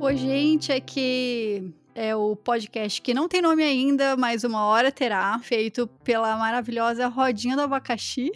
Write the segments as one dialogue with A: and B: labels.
A: Oi, gente, aqui é o podcast que não tem nome ainda, mas uma hora terá, feito pela maravilhosa Rodinha do Abacaxi.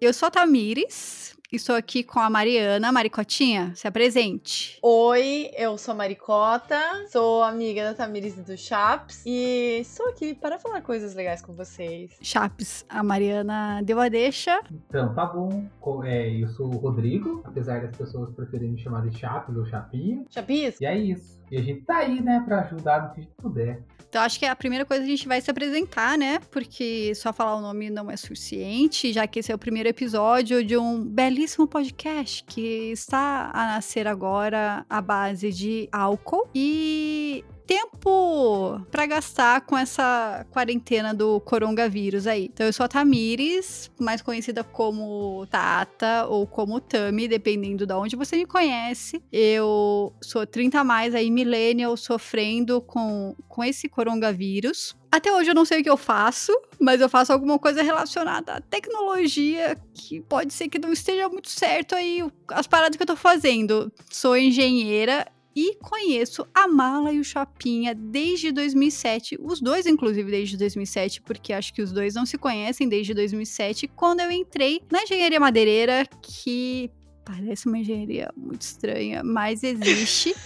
A: Eu sou a Tamires, estou aqui com a Mariana. Maricotinha, se apresente.
B: Oi, eu sou a Maricota, sou amiga da Tamires e do Chaps e estou aqui para falar coisas legais com vocês.
A: Chaps, a Mariana deu a deixa.
C: Então, tá bom. É, eu sou o Rodrigo, apesar das pessoas preferirem me chamar de Chapas ou Chapinha.
B: Chapis?
C: E é isso. E a gente tá aí, né, pra ajudar no que a gente puder.
A: Então, acho que a primeira coisa a gente vai se apresentar, né? Porque só falar o nome não é suficiente, já que esse é o primeiro episódio de um belíssimo podcast que está a nascer agora à base de álcool e tempo pra gastar com essa quarentena do coronavírus aí. Então, eu sou a Tamires, mais conhecida como Tata ou como Tami, dependendo de onde você me conhece. Eu sou 30 a mais aí, millennial, sofrendo com, com esse coronavírus. Até hoje eu não sei o que eu faço, mas eu faço alguma coisa relacionada à tecnologia que pode ser que não esteja muito certo aí as paradas que eu tô fazendo. Sou engenheira e conheço a Mala e o Chapinha desde 2007, os dois inclusive desde 2007, porque acho que os dois não se conhecem desde 2007, quando eu entrei na engenharia madeireira, que parece uma engenharia muito estranha, mas existe.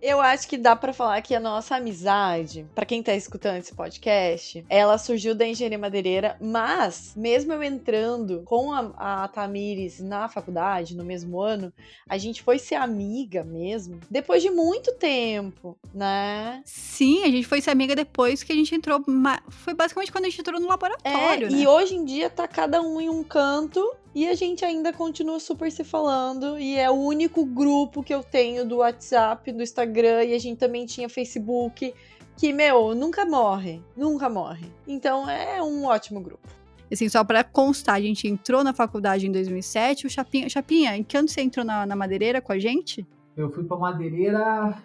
B: Eu acho que dá pra falar que a nossa amizade, pra quem tá escutando esse podcast, ela surgiu da engenharia madeireira, mas mesmo eu entrando com a, a Tamires na faculdade no mesmo ano, a gente foi ser amiga mesmo depois de muito tempo, né?
A: Sim, a gente foi ser amiga depois que a gente entrou. Foi basicamente quando a gente entrou no
B: É,
A: laboratório, né?
B: e hoje em dia tá cada um em um canto e a gente ainda continua super se falando. E é o único grupo que eu tenho do WhatsApp, do Instagram, e a gente também tinha Facebook, que, meu, nunca morre. Nunca morre. Então é um ótimo grupo.
A: Assim, só pra constar, a gente entrou na faculdade em 2007. O Chapinha, Chapinha em que ano você entrou na, na madeireira com a gente?
C: Eu fui pra Madeireira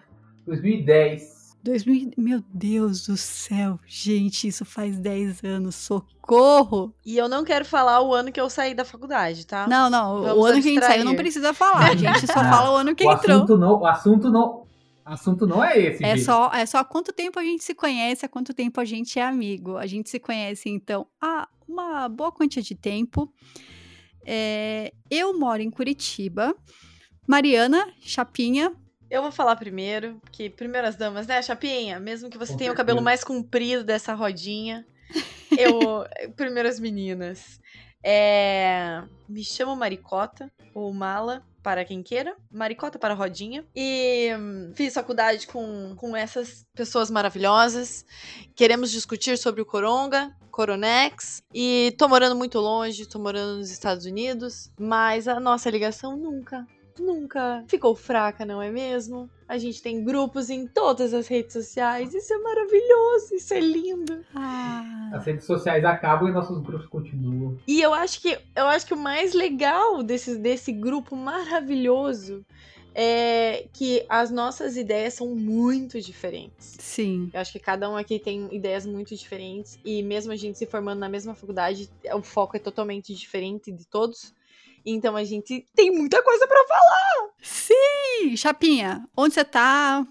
C: 2010.
A: 2000, meu Deus do céu, gente, isso faz 10 anos, socorro!
B: E eu não quero falar o ano que eu saí da faculdade, tá?
A: Não, não, o
B: Vamos
A: ano que a gente saiu não precisa falar, a gente só
C: Não,
A: fala o ano que
C: o
A: entrou.
C: assunto não, o assunto não, assunto não é esse,
A: É
C: gente.
A: só, é só há quanto tempo a gente se conhece, há quanto tempo a gente é amigo. A gente se conhece, então, há uma boa quantia de tempo. É, eu moro em Curitiba. Mariana, Chapinha,
B: Eu vou falar primeiro, que primeiras damas, né, Chapinha? Mesmo que você
C: Com
B: tenha o
C: certeza.
B: cabelo mais comprido dessa rodinha. Eu. primeiras meninas. É, me chamo Maricota, ou Mala, para quem queira. Maricota para Rodinha. E hum, fiz faculdade com, com essas pessoas maravilhosas. Queremos discutir sobre o Coronga, Coronex. E tô morando muito longe, tô morando nos Estados Unidos. Mas a nossa ligação nunca nunca ficou fraca, não é mesmo? A gente tem grupos em todas as redes sociais. Isso é maravilhoso, isso é lindo.
A: Ah,
C: As redes sociais acabam e nossos grupos continuam.
B: E eu acho que eu acho que o mais legal desse, desse grupo maravilhoso é que as nossas ideias são muito diferentes.
A: sim.
B: Eu acho que cada um aqui tem ideias muito diferentes e mesmo a gente se formando na mesma faculdade, o foco é totalmente diferente de todos. Então a gente tem muita coisa pra falar.
A: Sim! Chapinha, onde você tá?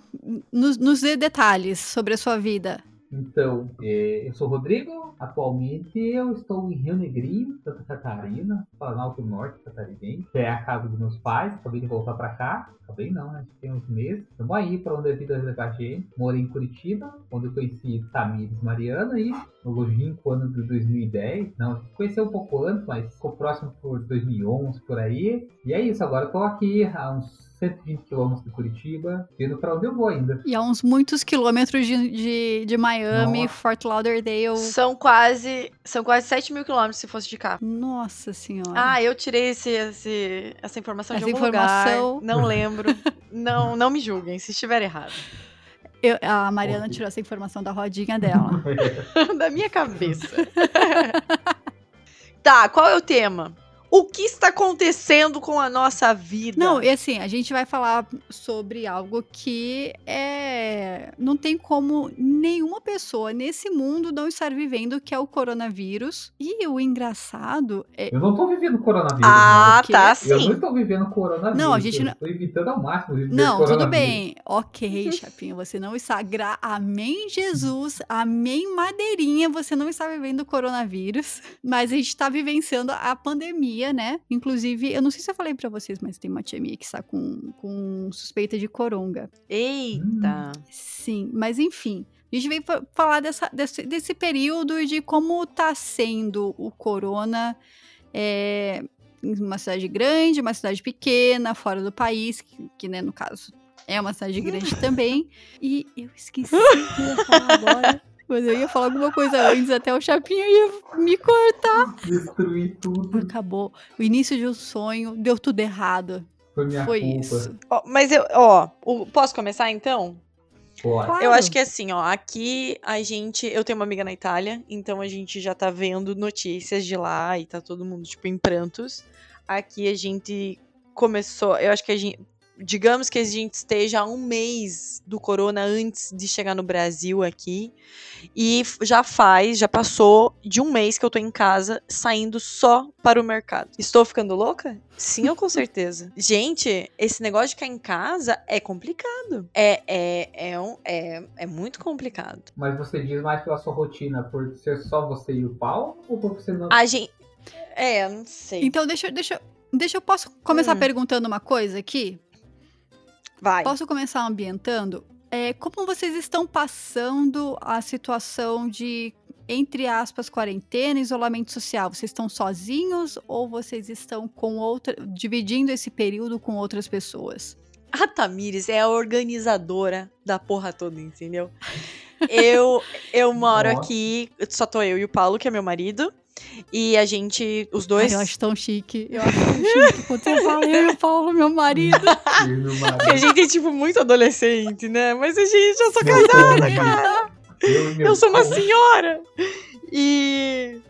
A: Nos, nos dê detalhes sobre a sua vida.
C: Então, é, eu sou o Rodrigo. Atualmente eu estou em Rio Negrinho, Santa Catarina, Planalto Norte catarinense. que É a casa dos meus pais. Acabei de voltar pra cá. Acabei não, né? Tem uns meses. Estamos aí para onde a vida leva a gente. Morei em Curitiba, onde eu conheci Tamires Mariana e no longínquo ano de 2010. Não, conheci um pouco antes, mas ficou próximo por 2011, por aí. E é isso, agora tô aqui há uns 120 quilômetros de Curitiba, indo pra onde eu vou ainda.
A: E a uns muitos quilômetros de, de, de Miami,
C: Nossa.
A: Fort Lauderdale.
B: São quase, são quase 7 mil quilômetros se fosse de carro.
A: Nossa senhora.
B: Ah, eu tirei esse, esse- essa informação
A: Essa
B: de algum
A: informação.
B: lugar. Não lembro. não, não me julguem se estiver errado.
A: Eu- a Mariana tirou essa informação da rodinha dela.
B: da minha cabeça. tá, qual é o tema? O que está acontecendo com a nossa vida?
A: Não, e assim, a gente vai falar sobre algo que é. Não tem como nenhuma pessoa nesse mundo não estar vivendo, que é o coronavírus. E o engraçado é.
C: Eu não tô vivendo coronavírus.
B: Ah,
A: Porque
B: tá
C: Eu não
B: sim.
C: estou vivendo coronavírus.
A: Não, a gente
C: eu
A: não-
C: estou evitando ao máximo viver
A: Não, tudo bem. Ok, Chapinho, você não está. Gra... Amém, Jesus. Amém, madeirinha. Você não está vivendo o coronavírus. Mas a gente está vivenciando a pandemia, né? Inclusive, eu não sei se eu falei pra vocês, mas tem uma tia minha que está com, com suspeita de coronga.
B: Eita.
A: Sim, mas enfim. A gente veio fa- falar dessa, desse, desse período e de como tá sendo o corona é, em uma cidade grande, uma cidade pequena, fora do país, que, que, né, no caso, é uma cidade grande também. E eu esqueci o que eu ia falar agora. Mas eu ia falar alguma coisa antes, até o Chapinha ia me cortar.
C: Destruir tudo.
A: Acabou. O início de um sonho, deu tudo errado.
C: Foi minha
A: Foi
C: culpa.
A: isso.
B: Ó, mas eu, ó, o- posso começar então?
C: Pode.
A: Claro.
B: Eu acho que assim, ó, aqui a gente, eu tenho uma amiga na Itália, então a gente já tá vendo notícias de lá e tá todo mundo tipo em prantos. Aqui a gente começou, eu acho que a gente, digamos que a gente esteja há um mês do corona antes de chegar no Brasil aqui. E já faz, já passou de um mês que eu tô em casa saindo só para o mercado. Estou ficando louca? Sim, ou com certeza. Gente, esse negócio de ficar em casa é complicado. É, é, é, um, é, é muito complicado.
C: Mas você diz mais pela sua rotina, por ser só você e o Paulo? Ou por você não.
B: A gente. É, não sei.
A: Então, deixa, eu- deixa, eu- deixa eu posso começar
B: Hum.
A: perguntando uma coisa aqui?
B: Vai.
A: Posso começar ambientando? É, como vocês estão passando a situação de, entre aspas, quarentena, isolamento social? Vocês estão sozinhos ou vocês estão com outra, dividindo esse período com outras pessoas?
B: A Tamires é a organizadora da porra toda, entendeu? Eu, eu moro
C: Nossa.
B: aqui, só tô eu e o Paulo, que é meu marido. E a gente, os dois.
A: Ai, eu acho tão chique. Eu acho tão chique quando você fala eu e o Paulo, meu marido.
B: A gente é, tipo, muito adolescente, né? Mas a gente, eu sou casada, cara.
C: Eu,
B: sou uma
C: Paulo.
B: senhora. E,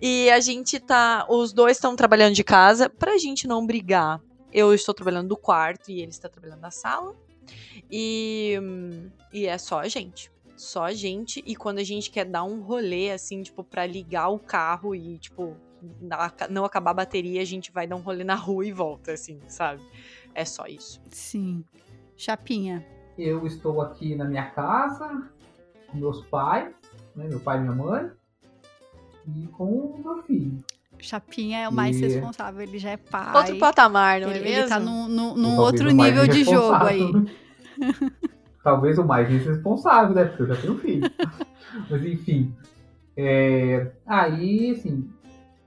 B: e a gente tá. Os dois estão trabalhando de casa pra gente não brigar. Eu estou trabalhando do quarto e ele está trabalhando da sala. E, e é só a gente. Só a gente. E quando a gente quer dar um rolê, assim, tipo, pra ligar o carro e, tipo, não acabar a bateria, a gente vai dar um rolê na rua e volta, assim, sabe? É só isso.
A: Sim. Chapinha.
C: Eu estou aqui na minha casa, com meus pais, né, meu pai e minha mãe, e com o meu filho.
A: Chapinha é o mais
C: E-
A: responsável, ele já é pai.
B: Outro patamar, não
A: ele,
B: é
A: ele
B: mesmo?
A: tá num, num- outro nível de jogo aí.
C: Talvez o mais irresponsável, né? Porque eu já tenho filho. Mas enfim. É, Aí, assim,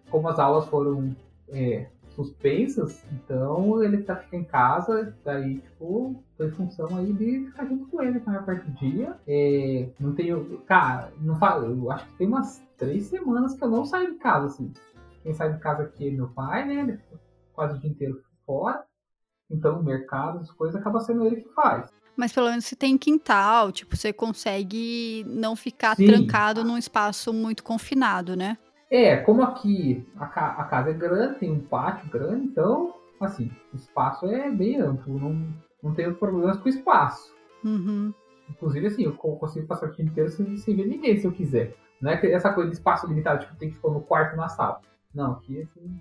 C: como as aulas foram é, suspensas, então ele tá ficando em casa, daí, tipo, foi função aí de ficar junto com ele na maior parte do dia. É, não tenho. Cara, não falo, eu acho que tem umas três semanas que eu não saio de casa, assim. Quem sai de casa aqui é meu pai, né? Ele quase o dia inteiro fora. Então, o mercado, as coisas, acaba sendo ele que faz.
A: Mas pelo menos você tem quintal, tipo, você consegue não ficar
C: Sim.
A: trancado num espaço muito confinado, né?
C: É, como aqui a, ca- a casa é grande, tem um pátio grande, então, assim, o espaço é bem amplo, não, não tenho problemas com o espaço.
A: Uhum.
C: Inclusive, assim, eu co- consigo passar o dia inteiro sem, sem ver ninguém se eu quiser. Não é essa coisa de espaço limitado, tipo, tem que ficar no quarto na sala. Não, aqui, assim,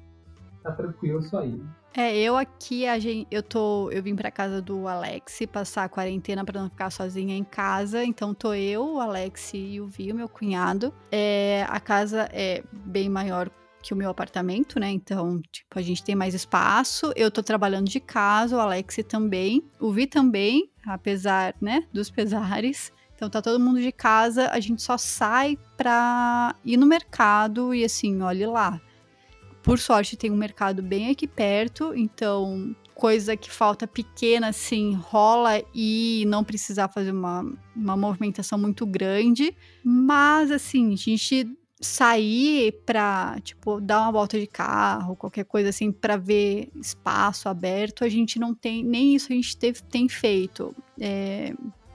C: tá tranquilo isso aí.
A: É, eu aqui, a gente, eu tô, eu vim pra casa do Alex passar a quarentena pra não ficar sozinha em casa, então tô eu, o Alex e o Vi, o meu cunhado. É, a casa é bem maior que o meu apartamento, né? Então, tipo, a gente tem mais espaço. Eu tô trabalhando de casa, o Alex também, o Vi também, apesar, né, dos pesares. Então tá todo mundo de casa, a gente só sai pra ir no mercado e assim, olhe lá. Por sorte, tem um mercado bem aqui perto, então coisa que falta pequena, assim, rola e não precisar fazer uma, uma movimentação muito grande. Mas, assim, a gente sair pra, tipo, dar uma volta de carro, qualquer coisa assim, pra ver espaço aberto, a gente não tem, nem isso a gente teve, tem feito. É,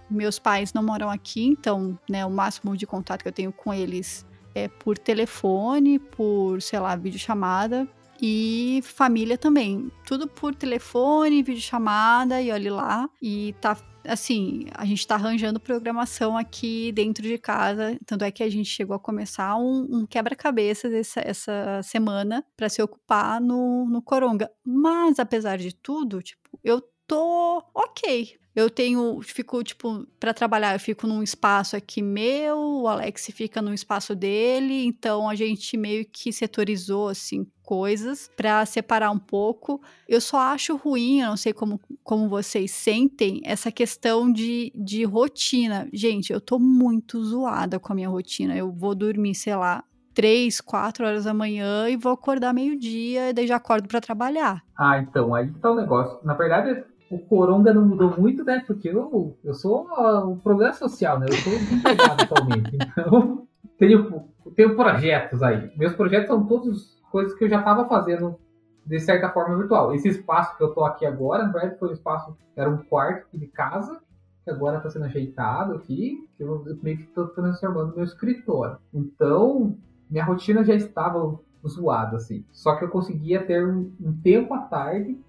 A: meus pais não moram aqui, então, né, o máximo de contato que eu tenho com eles é por telefone, por, sei lá, videochamada. E família também. Tudo por telefone, videochamada e olhe lá. E tá assim, a gente tá arranjando programação aqui dentro de casa. Tanto é que a gente chegou a começar um, um quebra-cabeça essa semana para se ocupar no, no Coronga. Mas, apesar de tudo, tipo, eu tô ok. Eu tenho, fico, tipo, para trabalhar, eu fico num espaço aqui meu, o Alex fica num espaço dele, então a gente meio que setorizou, assim, coisas para separar um pouco. Eu só acho ruim, eu não sei como, como vocês sentem, essa questão de, de rotina. Gente, eu tô muito zoada com a minha rotina. Eu vou dormir, sei lá, três, quatro horas da manhã e vou acordar meio-dia e daí já acordo para trabalhar.
C: Ah, então, aí tá o negócio. Na verdade, o Coronga não mudou muito, né? Porque eu, eu sou o problema social, né? Eu sou desempregado atualmente. Então, tenho, tenho projetos aí. Meus projetos são todos coisas que eu já estava fazendo de certa forma virtual. Esse espaço que eu tô aqui agora, na verdade, foi um espaço, era um quarto de casa, que agora está sendo ajeitado aqui, que eu meio que estou transformando no meu escritório. Então, minha rotina já estava zoada, assim. Só que eu conseguia ter um, um tempo à tarde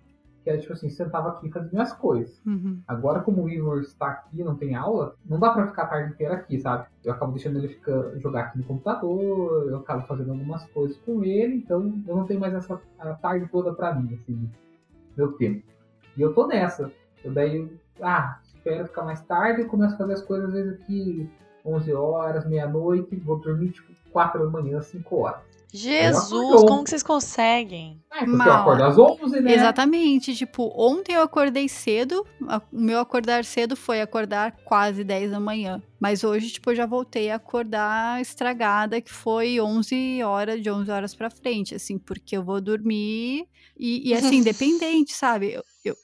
C: que era tipo assim, sentava aqui e fazia minhas coisas.
A: Uhum.
C: Agora, como o Igor está aqui não tem aula, não dá pra ficar a tarde inteira aqui, sabe? Eu acabo deixando ele ficar, jogar aqui no computador, eu acabo fazendo algumas coisas com ele, então eu não tenho mais essa a tarde toda pra mim, assim, meu tempo. E eu tô nessa. Eu daí, ah, espero ficar mais tarde e começo a fazer as coisas às vezes aqui 11 horas, meia-noite, vou dormir tipo 4 da manhã, 5 horas.
B: Jesus, como que vocês conseguem?
C: É, porque Mal. eu acordo às 11, né?
A: Exatamente. Tipo, ontem eu acordei cedo. O meu acordar cedo foi acordar quase 10 da manhã. Mas hoje, tipo, eu já voltei a acordar estragada, que foi 11 horas, de 11 horas pra frente, assim, porque eu vou dormir e, e assim, independente, sabe? Eu, eu,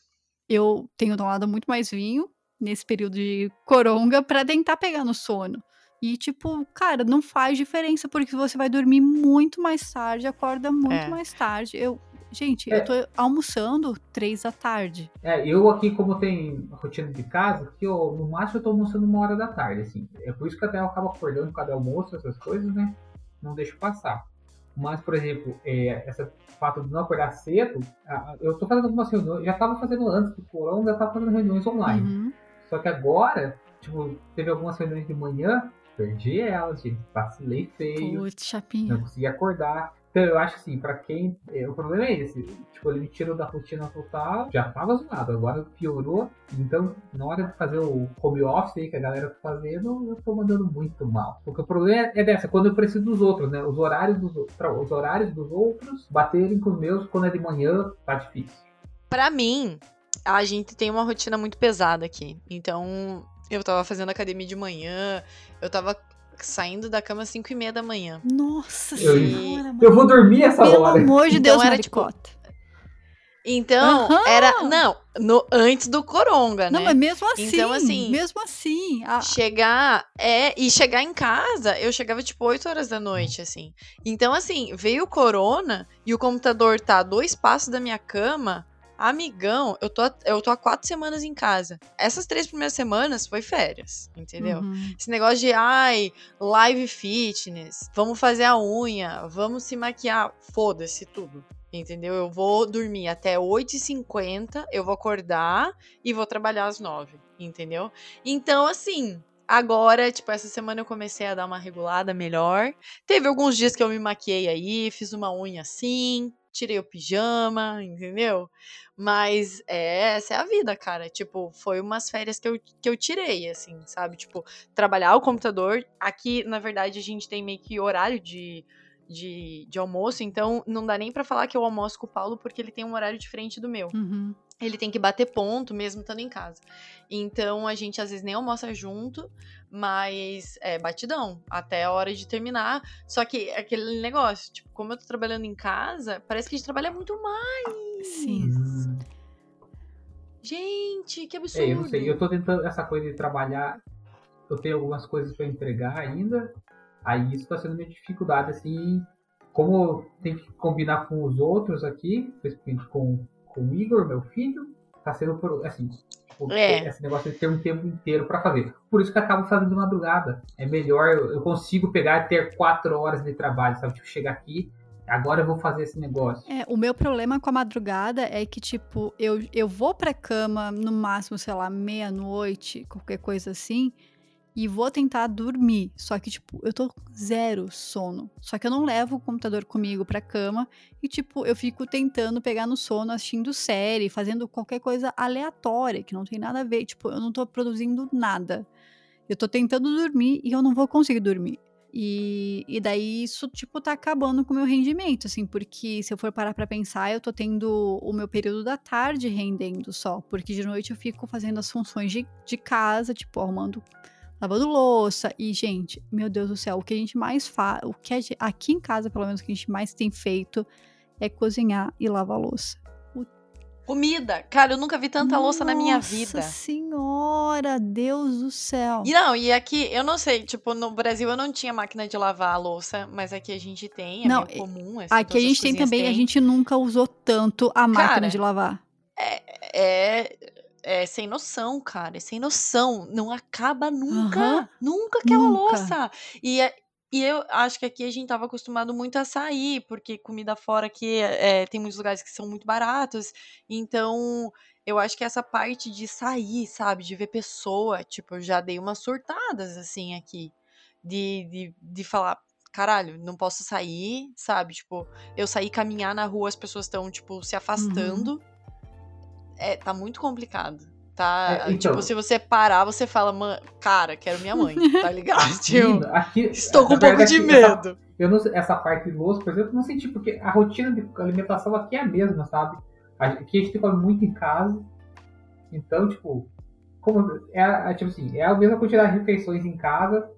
A: eu tenho tomado muito mais vinho nesse período de coronga para tentar pegar no sono. E, tipo, cara, não faz diferença, porque você vai dormir muito mais tarde, acorda muito é. mais tarde. Eu, gente, é. eu tô almoçando três da tarde.
C: É, eu aqui, como tem rotina de casa, que eu, no máximo eu tô almoçando uma hora da tarde, assim. É por isso que até eu acabo acordando cada almoço, essas coisas, né? Não deixo passar. Mas, por exemplo, é, essa fato de não acordar cedo, eu tô fazendo algumas reuniões, já tava fazendo antes do corona, já tava fazendo reuniões online. Uhum. Só que agora, tipo, teve algumas reuniões de manhã, perdi elas, gente. Vacilei feio.
A: Putz, chapinha.
C: Não consegui acordar. Então eu acho assim, pra quem. É, o problema é esse. Tipo, ele me tirou da rotina total, já tava zoado, agora piorou. Então, na hora de fazer o home office aí que a galera tá fazendo, eu tô mandando muito mal. Porque o problema é dessa, quando eu preciso dos outros, né? Os horários dos, os horários dos outros baterem com os meus quando é de manhã, tá difícil.
B: Pra mim, a gente tem uma rotina muito pesada aqui. Então, eu tava fazendo academia de manhã, eu tava saindo da cama às 5 e meia da manhã.
A: Nossa
C: eu, senhora, Eu vou dormir essa
A: Pelo
C: hora.
A: Pelo amor de então Deus, era tipo.
B: Então, uhum. era. Não, no, antes do Coronga,
A: né?
B: Não,
A: mas mesmo assim. Então, assim. Mesmo assim.
B: A... Chegar. É, e chegar em casa, eu chegava tipo 8 horas da noite, assim. Então, assim, veio o Corona e o computador tá a dois passos da minha cama. Amigão, eu tô, eu tô há quatro semanas em casa. Essas três primeiras semanas foi férias, entendeu? Uhum. Esse negócio de, ai, live fitness, vamos fazer a unha, vamos se maquiar, foda-se tudo. Entendeu? Eu vou dormir até 8h50, eu vou acordar e vou trabalhar às 9 entendeu? Então, assim, Agora, tipo, essa semana eu comecei a dar uma regulada melhor. Teve alguns dias que eu me maquiei aí, fiz uma unha assim, tirei o pijama, entendeu? Mas é, essa é a vida, cara. Tipo, foi umas férias que eu, que eu tirei, assim, sabe? Tipo, trabalhar o computador. Aqui, na verdade, a gente tem meio que horário de, de, de almoço, então não dá nem para falar que eu almoço com o Paulo, porque ele tem um horário diferente do meu.
A: Uhum
B: ele tem que bater ponto mesmo estando em casa. Então a gente às vezes nem almoça junto, mas é batidão até a hora de terminar. Só que é aquele negócio, tipo, como eu tô trabalhando em casa, parece que a gente trabalha muito mais.
A: Sim.
B: Gente, que absurdo.
C: É, eu não sei, eu tô tentando essa coisa de trabalhar. Eu tenho algumas coisas para entregar ainda. Aí isso tá sendo uma dificuldade, assim. Como tem que combinar com os outros aqui, principalmente com com o Igor, meu filho, tá sendo assim, tipo, é. esse negócio de ter um tempo inteiro para fazer. Por isso que eu acabo fazendo de madrugada. É melhor, eu consigo pegar e ter quatro horas de trabalho, sabe? Tipo, chegar aqui, agora eu vou fazer esse negócio.
A: É, o meu problema com a madrugada é que, tipo, eu, eu vou pra cama no máximo, sei lá, meia-noite, qualquer coisa assim, e vou tentar dormir. Só que, tipo, eu tô zero sono. Só que eu não levo o computador comigo pra cama e, tipo, eu fico tentando pegar no sono assistindo série, fazendo qualquer coisa aleatória, que não tem nada a ver. Tipo, eu não tô produzindo nada. Eu tô tentando dormir e eu não vou conseguir dormir. E, e daí isso, tipo, tá acabando com o meu rendimento, assim, porque se eu for parar pra pensar, eu tô tendo o meu período da tarde rendendo só, porque de noite eu fico fazendo as funções de, de casa, tipo, arrumando, lavando louça. E, gente, meu Deus do céu, o que a gente mais faz, o que gente, aqui em casa, pelo menos, o que a gente mais tem feito é cozinhar e lavar louça.
B: Comida. Cara, eu nunca vi tanta
A: Nossa
B: louça na minha vida.
A: Nossa senhora, Deus do céu.
B: E não, e aqui, eu não sei, tipo, no Brasil eu não tinha máquina de lavar a louça, mas aqui a gente tem, é
A: Não,
B: comum. Assim,
A: Aqui a gente tem também, a gente nunca usou tanto a máquina
B: Cara,
A: de lavar.
B: É, é sem noção, cara, é sem noção. Não acaba nunca,
A: Aham,
B: nunca aquela
A: nunca.
B: louça. E, é- e eu acho que aqui a gente tava acostumado muito a sair, porque comida fora aqui é, tem muitos lugares que são muito baratos. Então, eu acho que essa parte de sair, sabe, de ver pessoa, tipo, eu já dei umas surtadas, assim, aqui. De, de, de falar, caralho, não posso sair, sabe? Tipo, eu sair caminhar na rua, as pessoas estão, tipo, se
A: Uhum.
B: É, tá muito complicado. Tá,
C: É, então.
B: tipo, se você parar, você fala, "Mã- cara, quero minha mãe, tá ligado? Tipo,
C: aqui,
B: estou com um pouco de
C: essa-
B: medo.
C: eu não essa parte de louça, por exemplo, não senti, porque a rotina de alimentação aqui é a mesma, sabe? Aqui a gente come muito em casa, então, tipo, como é, é, tipo assim, é a mesma quantidade de refeições em casa,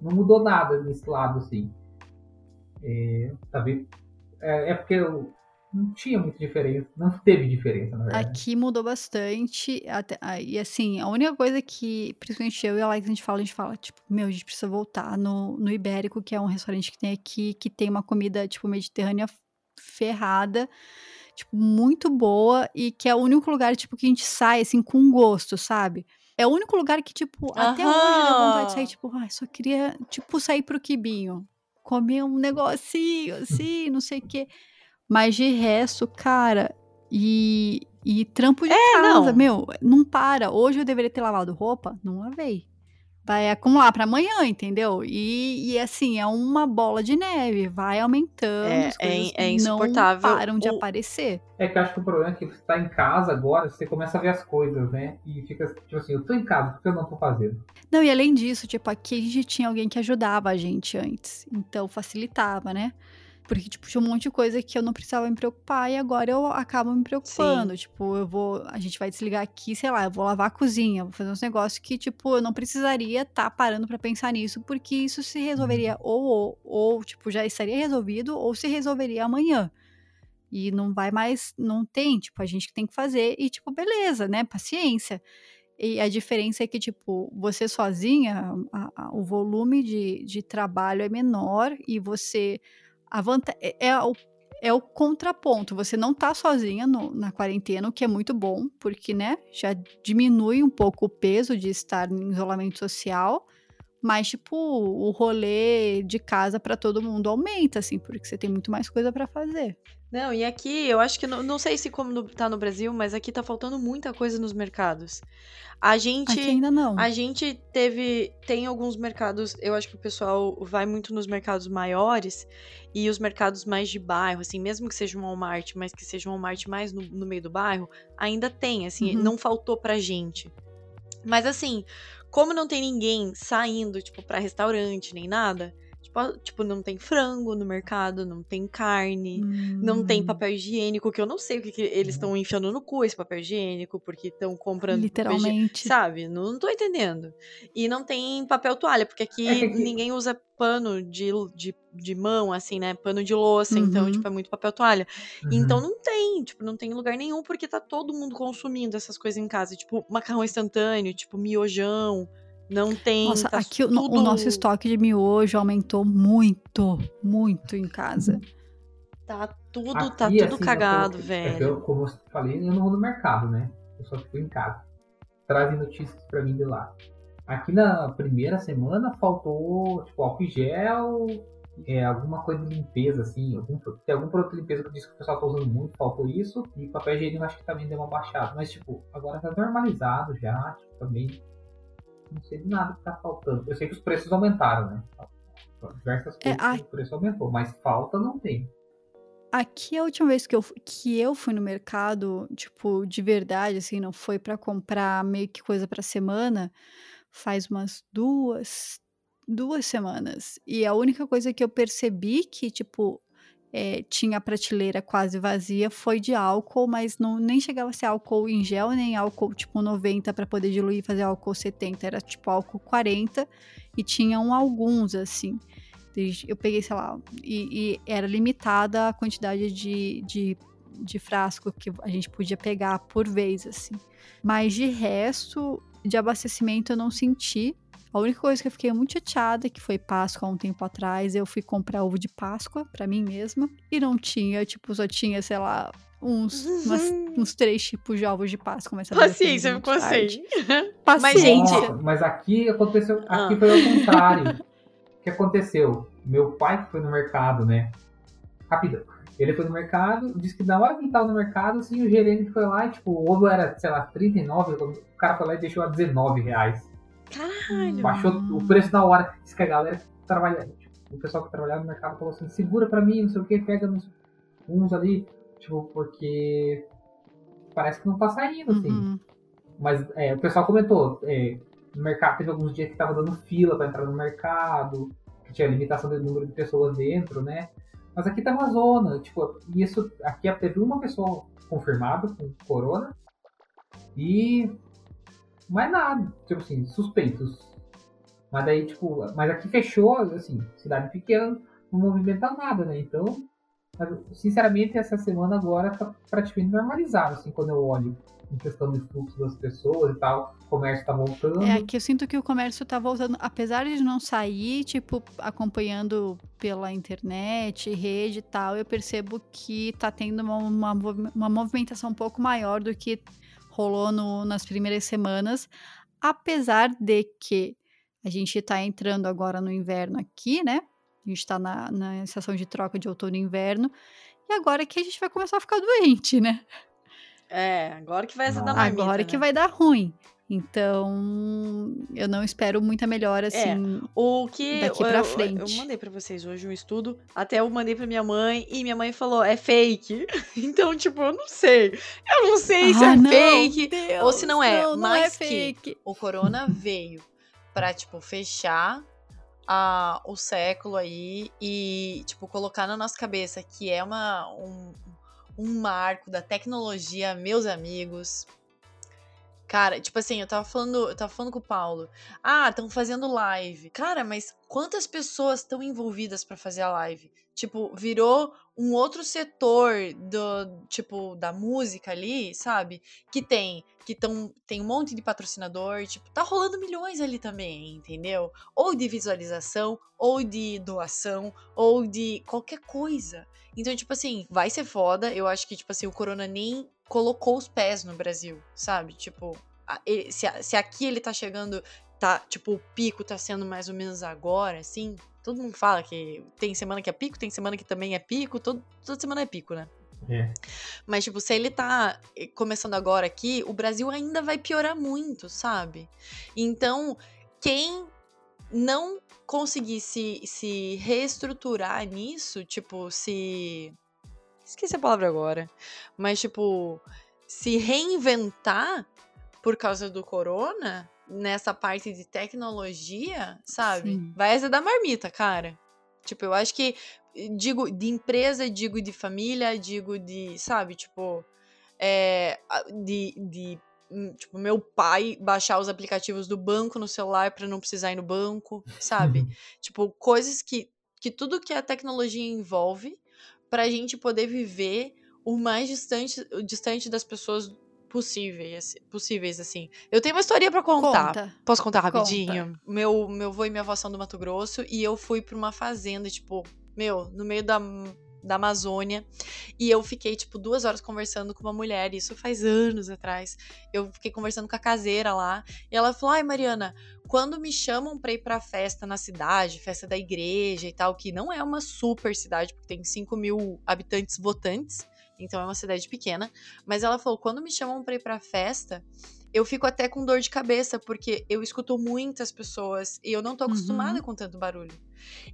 C: não mudou nada nesse lado, assim. É, sabe? É, é porque eu não tinha muita diferença, não teve diferença, na verdade.
A: Aqui mudou bastante. até- ah, e assim, a única coisa que, principalmente eu e a Alex, a gente fala, a gente fala, tipo, meu, a gente precisa voltar no, no Ibérico, que é um restaurante que tem aqui, que tem uma comida, tipo, mediterrânea ferrada, tipo, muito boa, e que é o único lugar, tipo, que a gente sai, assim, com gosto, sabe? É o único lugar que, tipo, até hoje dá vontade de sair, tipo, ai, só queria, tipo, sair pro Quibinho. Comer um negocinho, assim, não sei o quê. Mas de resto, cara, e, e trampo de
B: É,
A: casa,
B: não.
A: meu, não para. Hoje eu deveria ter lavado roupa, não lavei. Vai acumular pra amanhã, entendeu? E, e assim, é uma bola de neve, vai aumentando,
B: É,
A: as
B: é,
A: coisas
B: é insuportável.
A: não param de
B: O-
A: aparecer.
C: É que eu acho que o problema é que você tá em casa agora, você começa a ver as coisas, né? E fica, tipo assim, eu tô em casa, o que eu não tô fazendo?
A: Não, e além disso, tipo, aqui a gente tinha alguém que ajudava a gente antes. Então facilitava, né? Porque, tipo, tinha um monte de coisa que eu não precisava me preocupar e agora eu acabo me preocupando. Tipo, eu vou. A gente vai desligar aqui, sei lá, eu vou lavar a cozinha, vou fazer uns negócios que, tipo, eu não precisaria estar parando pra pensar nisso, porque isso se resolveria ou, ou, ou, tipo, já estaria resolvido, ou se resolveria amanhã. E não vai mais, não tem, tipo, a gente que tem que fazer, e, tipo, beleza, né? Paciência. E a diferença é que, tipo, você sozinha, a- a- o volume de, de trabalho é menor e você. A vanta é, é o, é o contraponto. Você não tá sozinha no- na quarentena, o que é muito bom, porque, né, já diminui um pouco o peso de estar em isolamento social. Mas, tipo, o rolê de casa pra todo mundo aumenta, assim, porque você tem muito mais coisa pra fazer.
B: Não, e aqui eu acho que não, não sei se como no- tá no Brasil, mas aqui tá faltando muita coisa nos mercados. A gente
A: Aqui ainda não.
B: A gente teve. Tem alguns mercados. Eu acho que o pessoal vai muito nos mercados maiores e os mercados mais de bairro, assim, mesmo que seja um Walmart, mas que seja um Walmart mais no, no meio do bairro, ainda tem, assim,
A: Uhum.
B: não faltou pra gente. Mas assim, como não tem ninguém saindo, tipo, pra restaurante nem nada, tipo, tipo, não tem frango no mercado, não tem carne. Não tem
A: Hum,
B: papel higiênico, que eu não sei o que, que eles estão enfiando no cu esse papel higiênico, porque estão comprando.
A: Literalmente.
B: Sabe? Não, não tô entendendo. E não tem papel toalha, porque aqui
C: É que
B: ninguém usa pano de, de, de mão, assim, né? Pano de louça, então,
A: Uhum.
B: tipo, é muito papel toalha.
C: Uhum.
B: Então não tem, tipo, não tem lugar nenhum, porque tá todo mundo consumindo essas coisas em casa. Tipo, macarrão instantâneo, tipo, miojão. Não tem.
A: Nossa,
B: tá
A: aqui o, no- o
B: tudo-
A: nosso estoque de miojo aumentou muito, muito em casa.
B: Tá tudo, tá
C: Aqui,
B: tudo
C: assim,
B: cagado,
C: eu,
B: velho.
C: Eu, como eu falei, eu não vou no mercado, né? Eu só fico em casa. Trazem notícias pra mim de lá. Aqui na primeira semana faltou, tipo, álcool gel é, alguma coisa de limpeza, assim, algum, tem algum produto de limpeza que eu disse que o pessoal tá usando muito, faltou isso, e papel higiênico acho que também deu uma baixada. Mas, tipo, agora tá normalizado já, tipo, também não sei de nada que tá faltando. Eu sei que os preços aumentaram, né? Diversas
A: É,
C: coisas
A: ai.
C: o preço aumentou, mas falta não tem.
A: Aqui a última vez que eu, que eu fui no mercado, tipo, de verdade, assim, não foi pra comprar meio que coisa pra semana, faz umas duas, duas semanas. E a única coisa que eu percebi que, tipo, é, tinha a prateleira quase vazia foi de álcool, mas não, nem chegava a ser álcool em gel, nem álcool tipo 90 pra poder diluir e fazer álcool 70. Era tipo álcool 40 e tinham alguns, assim. Eu peguei, sei lá, e, e era limitada a quantidade de, de, de frasco que a gente podia pegar por vez, assim. Mas de resto, de abastecimento eu não senti. A única coisa que eu fiquei muito chateada, que foi Páscoa há um tempo atrás, eu fui comprar ovo de Páscoa pra mim mesma. E não tinha, tipo, só tinha, sei lá, uns, umas- uns três tipos de ovos de Páscoa. Mas
B: Paciência, ficou sem.
A: Paciente.
C: Nossa, mas aqui aconteceu. Aqui
B: Ah.
C: foi ao contrário. O que aconteceu? Meu pai que foi no mercado, né? Rapidão. Ele foi no mercado, disse que na hora que ele tava no mercado, assim, o gerente foi lá e, tipo, o ovo era, sei lá, 39, o cara foi lá e deixou a 19 reais.
B: Caralho.
C: Baixou o preço na hora. Diz que a galera trabalha, tipo, o pessoal que trabalhava no mercado falou assim, segura pra mim, não sei o que, pega nos, uns ali, tipo, porque parece que não tá saindo, assim.
A: Uhum.
C: Mas é, o pessoal comentou, é, no mercado teve alguns dias que tava dando fila pra entrar no mercado, que tinha limitação do número de pessoas dentro, né? Mas aqui tá uma zona, tipo, isso aqui teve uma pessoa confirmada com corona e mais nada, tipo assim, suspeitos. Mas daí, tipo, mas aqui fechou, assim, cidade pequena, não movimenta nada, né? Então, sinceramente, essa semana agora tá praticamente normalizado, assim, quando eu olho em questão de fluxo das pessoas e tal, o comércio tá voltando.
A: É que eu sinto que o comércio tá voltando, apesar de não sair, tipo, acompanhando pela internet, rede e tal, eu percebo que tá tendo uma, uma, uma movimentação um pouco maior do que rolou no- nas primeiras semanas, apesar de que a gente tá entrando agora no inverno aqui, né? A gente tá na, na estação de troca de outono e inverno, e agora que a gente vai começar a ficar doente, né?
B: É, agora que vai essa da
C: Não.
B: marmita,
A: Agora
B: né?
A: que vai dar ruim. Então, eu não espero muita melhora, assim.
B: O que
A: daqui
B: eu-
A: frente.
B: Eu, mandei pra vocês hoje um estudo, até eu mandei pra minha mãe e minha mãe falou, é fake. Então, tipo, eu não sei. Eu não sei se
A: Ah,
B: é
A: não,
B: fake.
A: Deus,
B: ou se não é,
A: Não, não
B: mas
A: é
B: que-
A: fake.
B: O corona veio pra, tipo, fechar a, o século aí e, tipo, colocar na nossa cabeça que é uma, um, um marco da tecnologia, meus amigos. Cara, tipo assim, eu tava falando, eu tava falando com o Paulo. Ah, estão fazendo live. Cara, mas quantas pessoas estão envolvidas pra fazer a live? Tipo, virou um outro setor do, tipo, da música ali, sabe? Que tem, que tão, tem um monte de patrocinador, tipo, tá rolando milhões ali também, entendeu? Ou de visualização, ou de doação, ou de qualquer coisa. Então, tipo assim, vai ser foda. Eu acho que, tipo assim, o Corona nem colocou os pés no Brasil, sabe? Tipo, se, se aqui ele tá chegando, tá, tipo, o pico tá sendo mais ou menos agora, assim. Todo mundo fala que tem semana que é pico, tem semana que também é pico, todo, toda semana é pico, né?
C: É.
B: Mas, tipo, se ele tá eh, começando agora aqui, o Brasil ainda vai piorar muito, sabe? Então, quem não conseguir se, se reestruturar nisso, tipo, se. Esqueci a palavra agora. Mas, tipo, se reinventar por causa do corona, nessa parte de tecnologia, sabe?
A: Sim.
B: Vai azedar marmita, cara. Tipo, eu acho que digo de empresa, digo de família, digo de, sabe, tipo, é, de, de hum, tipo, meu pai baixar os aplicativos do banco no celular pra não precisar ir no banco, sabe? tipo, coisas que, que tudo que a tecnologia envolve pra gente poder viver o mais distante, distante das pessoas possíveis, possíveis assim. Eu tenho uma história pra contar.
A: Conta.
B: Posso contar
A: Conta.
B: rapidinho? Meu, meu avô e minha avó são do Mato Grosso e eu fui pra uma fazenda, tipo, meu, no meio da da Amazônia. E eu fiquei, tipo, duas horas conversando com uma mulher, isso faz anos atrás. Eu fiquei conversando com a caseira lá. E ela falou: Ai, Mariana, quando me chamam pra ir pra festa na cidade, festa da igreja e tal, que não é uma super cidade, porque tem 5 mil habitantes votantes, então é uma cidade pequena. Mas ela falou: quando me chamam pra ir pra festa eu fico até com dor de cabeça, porque eu escuto muitas pessoas e eu não tô acostumada uhum. com tanto barulho.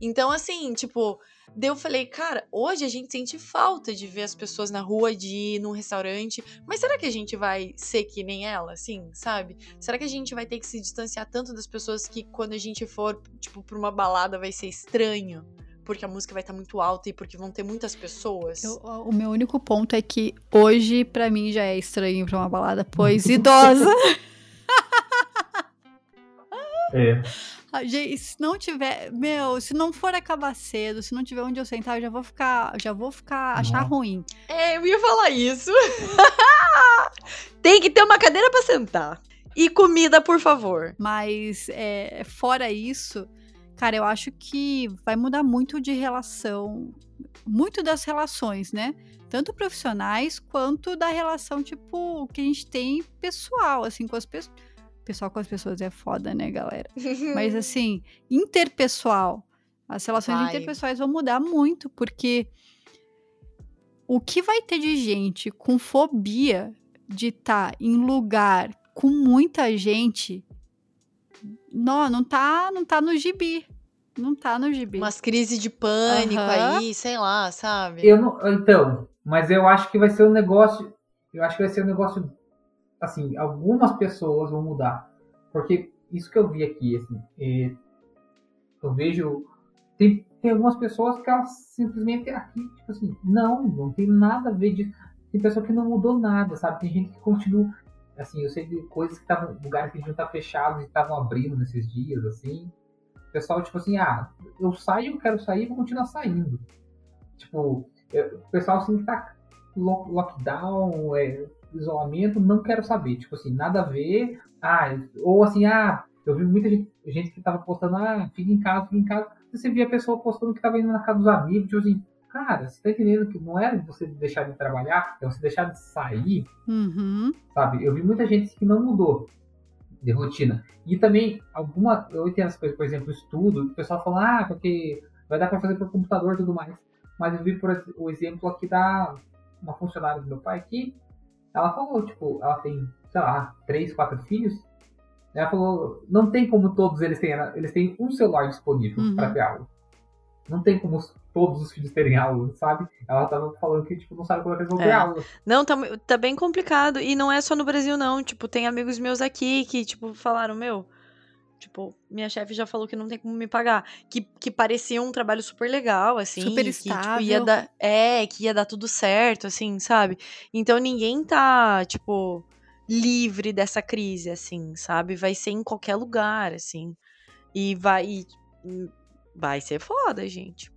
B: Então, assim, tipo, eu falei, cara, hoje a gente sente falta de ver as pessoas na rua, de ir num restaurante, mas será que a gente vai ser que nem ela, assim, sabe? Será que a gente vai ter que se distanciar tanto das pessoas que quando a gente for, tipo, pra uma balada vai ser estranho? Porque a música vai estar tá muito alta e porque vão ter muitas pessoas.
A: Eu, o meu único ponto é que hoje, para mim, já é estranho pra uma balada, pois idosa.
C: é.
A: Gente, se não tiver, meu, se não for acabar cedo, se não tiver onde eu sentar, eu já vou ficar, já vou ficar, achar ruim.
B: É, eu ia falar isso. Tem que ter uma cadeira para sentar. E comida, por favor.
A: Mas, é, fora isso, Cara, eu acho que vai mudar muito de relação, muito das relações, né? Tanto profissionais quanto da relação, tipo, que a gente tem pessoal, assim, com as pessoas. Pessoal com as pessoas é foda, né, galera? Mas, assim, interpessoal. As relações vai. interpessoais vão mudar muito, porque o que vai ter de gente com fobia de estar tá em lugar com muita gente não, não tá, não tá no gibi. Não tá no gibi.
B: Umas crises de pânico uhum. aí, sei lá, sabe?
C: Eu não, então, mas eu acho que vai ser um negócio, eu acho que vai ser um negócio assim, algumas pessoas vão mudar. Porque isso que eu vi aqui, assim, é, eu vejo tem, tem algumas pessoas que elas simplesmente aqui, tipo assim, não, não tem nada a ver disso. Tem pessoa que não mudou nada, sabe? Tem gente que continua assim, eu sei de coisas que estavam, lugares que deviam estar fechados e estavam abrindo nesses dias, assim. O pessoal, tipo assim, ah, eu saio, eu quero sair, vou continuar saindo. Tipo, eu, o pessoal assim que tá lockdown, é, isolamento, não quero saber. Tipo assim, nada a ver. Ah, ou assim, ah, eu vi muita gente, gente que tava postando, ah, fica em casa, fica em casa. Você via a pessoa postando que tava indo na casa dos amigos, tipo assim, Cara, você tá entendendo que não é você deixar de trabalhar, é você deixar de sair.
A: Uhum.
C: Sabe? Eu vi muita gente que não mudou de rotina. E também, alguma. Eu entendo as coisas, por exemplo, estudo, o pessoal fala, ah, porque vai dar para fazer por computador e tudo mais. Mas eu vi por o exemplo aqui da uma funcionária do meu pai aqui. Ela falou, tipo, ela tem, sei lá, três, quatro filhos. Ela falou, não tem como todos eles tenham, eles têm um celular disponível uhum. para ter aula. Não tem como todos os filhos terem aula, sabe? Ela tava falando que, tipo, não sabe como é que eles vão ter é. aula.
B: Não, tá, tá bem complicado. E não é só no Brasil, não. Tipo, tem amigos meus aqui que, tipo, falaram, meu, Tipo, minha chefe já falou que não tem como me pagar. Que, que parecia um trabalho super legal, assim.
A: Super
B: estável.
A: Que, tipo,
B: ia dar, é, que ia dar tudo certo, assim, sabe? Então ninguém tá, tipo, livre dessa crise, assim, sabe? Vai ser em qualquer lugar, assim. E vai. E, vai ser foda, gente.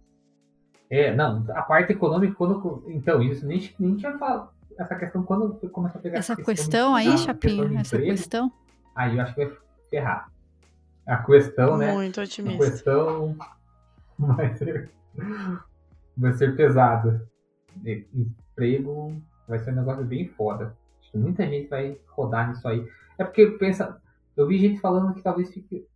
C: É, não, a parte econômica, quando. Então, isso nem, nem tinha falado. Essa questão, quando começa a pegar.
A: Essa questão, questão aí, de, Chapinho, essa emprego, questão.
C: Aí eu acho que vai ferrar. A questão, né?
B: Muito otimista.
C: A questão vai ser, vai ser pesada. Emprego vai ser um negócio bem foda. Acho que muita gente vai rodar nisso aí. É porque pensa. Eu vi gente falando que talvez fique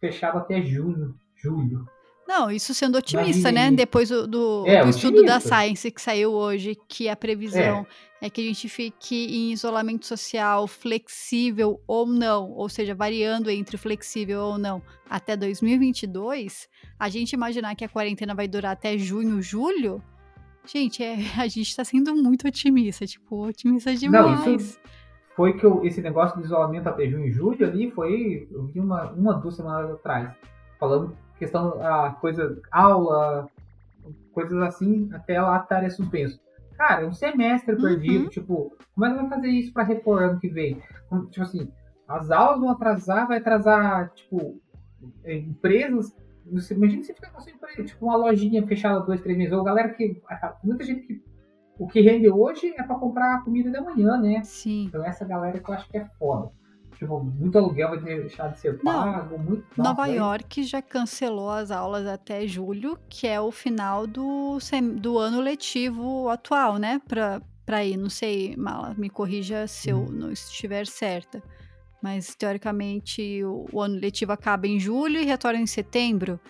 C: fechado até junho, julho.
A: Não, isso sendo otimista, né? Depois do, do, é, do estudo da Science que saiu hoje, que a previsão é. é. que a gente fique em isolamento social flexível ou não, ou seja, variando entre flexível ou não, até 2022, a gente imaginar que a quarentena vai durar até junho, julho, gente, é, a gente está sendo muito otimista, tipo, otimista demais.
C: Não, isso foi que eu, esse negócio de isolamento até junho e julho ali foi, eu vi uma, uma duas semanas atrás, falando questão, a coisa, aula, coisas assim, até lá estarem suspenso. Cara, é um semestre uhum. perdido, tipo, como é que vai fazer isso para repor ano que vem? Tipo assim, as aulas vão atrasar, vai atrasar, tipo, empresas. Você, imagina se ficar com sua empresa, tipo, uma lojinha fechada dois, três meses. Ou galera que. Muita gente que. O que rende hoje é para comprar a comida da manhã, né?
A: Sim.
C: Então essa galera que eu acho que é foda. Tipo, muito aluguel vai deixar de ser pago, muito.
A: Nova nossa, York já cancelou as aulas até julho, que é o final do, do ano letivo atual, né? Pra, pra ir. Não sei, Mala, me corrija se eu hum. não estiver certa. Mas teoricamente o, o ano letivo acaba em julho e retorna em setembro.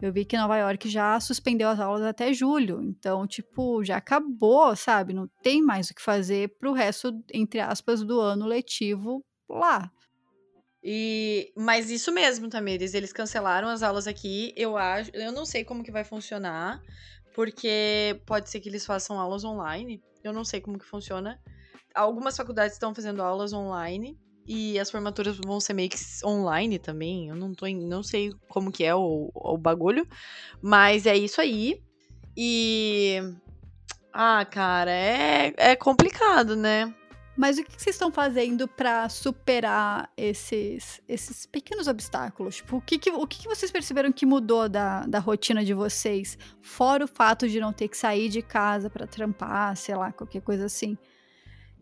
A: Eu vi que Nova York já suspendeu as aulas até julho. Então, tipo, já acabou, sabe? Não tem mais o que fazer pro resto, entre aspas, do ano letivo lá.
B: E, mas isso mesmo, Tamires, eles cancelaram as aulas aqui. Eu acho, eu não sei como que vai funcionar, porque pode ser que eles façam aulas online. Eu não sei como que funciona. Algumas faculdades estão fazendo aulas online e as formaturas vão ser meio que online também. Eu não tô em, não sei como que é o, o bagulho, mas é isso aí. E ah, cara, é, é complicado, né?
A: Mas o que vocês estão fazendo para superar esses, esses pequenos obstáculos? Tipo, o que, que o que, que, vocês perceberam que mudou da, da rotina de vocês? Fora o fato de não ter que sair de casa para trampar, sei lá, qualquer coisa assim.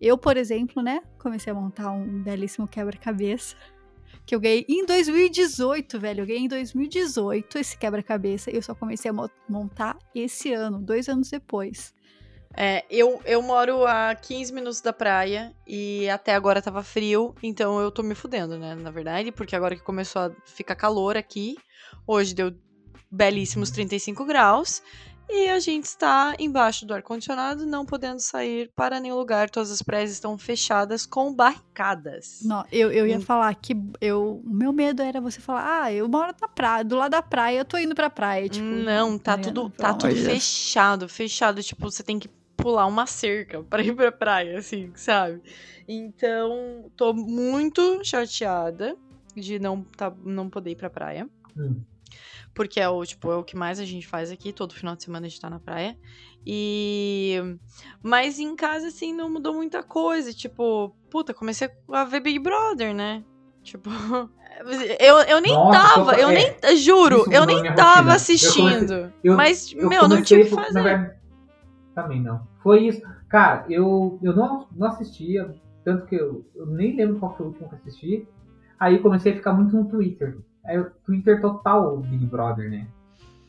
A: Eu, por exemplo, né, comecei a montar um belíssimo quebra-cabeça. Que eu ganhei em 2018, velho. Eu ganhei em 2018 esse quebra-cabeça. E eu só comecei a montar esse ano, dois anos depois.
B: É, eu, eu moro a 15 minutos da praia e até agora tava frio, então eu tô me fudendo, né? Na verdade, porque agora que começou a ficar calor aqui, hoje deu belíssimos 35 graus e a gente está embaixo do ar-condicionado, não podendo sair para nenhum lugar. Todas as praias estão fechadas com barricadas.
A: Não, eu, eu ia hum. falar que eu, o meu medo era você falar, ah, eu moro na praia, do lado da praia, eu tô indo pra praia. Tipo,
B: não, tá tudo, tá tudo fechado, fechado. Tipo, você tem que pular uma cerca para ir pra praia, assim, sabe? Então, tô muito chateada de não, tá, não poder ir pra praia. Hum. Porque é o, tipo, é o que mais a gente faz aqui, todo final de semana a gente tá na praia. E. Mas em casa, assim, não mudou muita coisa. Tipo, puta, comecei a ver Big Brother, né? Tipo. Eu, eu nem Nossa, tava, eu é, nem. Juro, eu nem tava rotina. assistindo. Eu comecei, eu, mas, meu, não tinha o que fazer.
C: Também não. Foi isso. Cara, eu, eu não, não assistia, tanto que eu, eu nem lembro qual foi o último que assisti. Aí eu comecei a ficar muito no Twitter. Aí o Twitter total Big Brother, né?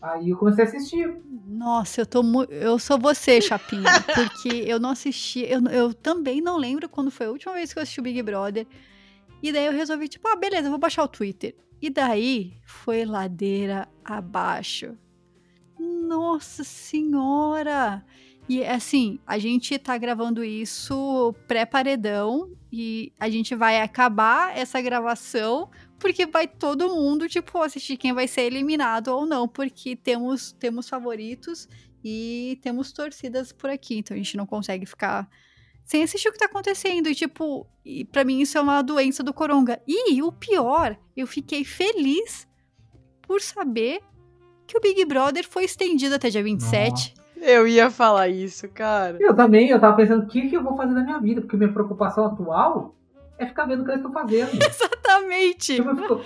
C: Aí eu comecei a assistir.
A: Nossa, eu tô eu sou você, Chapinha, porque eu não assisti, eu, eu também não lembro quando foi a última vez que eu assisti o Big Brother. E daí eu resolvi, tipo, ah, beleza, vou baixar o Twitter. E daí foi ladeira abaixo. Nossa senhora! E assim, a gente tá gravando isso pré-paredão e a gente vai acabar essa gravação porque vai todo mundo, tipo, assistir quem vai ser eliminado ou não, porque temos, temos favoritos e temos torcidas por aqui, então a gente não consegue ficar sem assistir o que tá acontecendo. E, tipo, e pra mim isso é uma doença do coronga. E o pior, eu fiquei feliz por saber que o Big Brother foi estendido até dia 27.
B: Eu ia falar isso, cara.
C: Eu também, eu tava pensando o que, que eu vou fazer na minha vida, porque minha preocupação atual é ficar vendo o que eles estão fazendo.
A: Exatamente. Tipo, eu fico...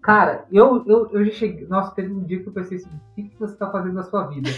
C: Cara, eu, eu, eu já cheguei. Nossa, teve um dia que eu pensei assim: o que, que você tá fazendo na sua vida?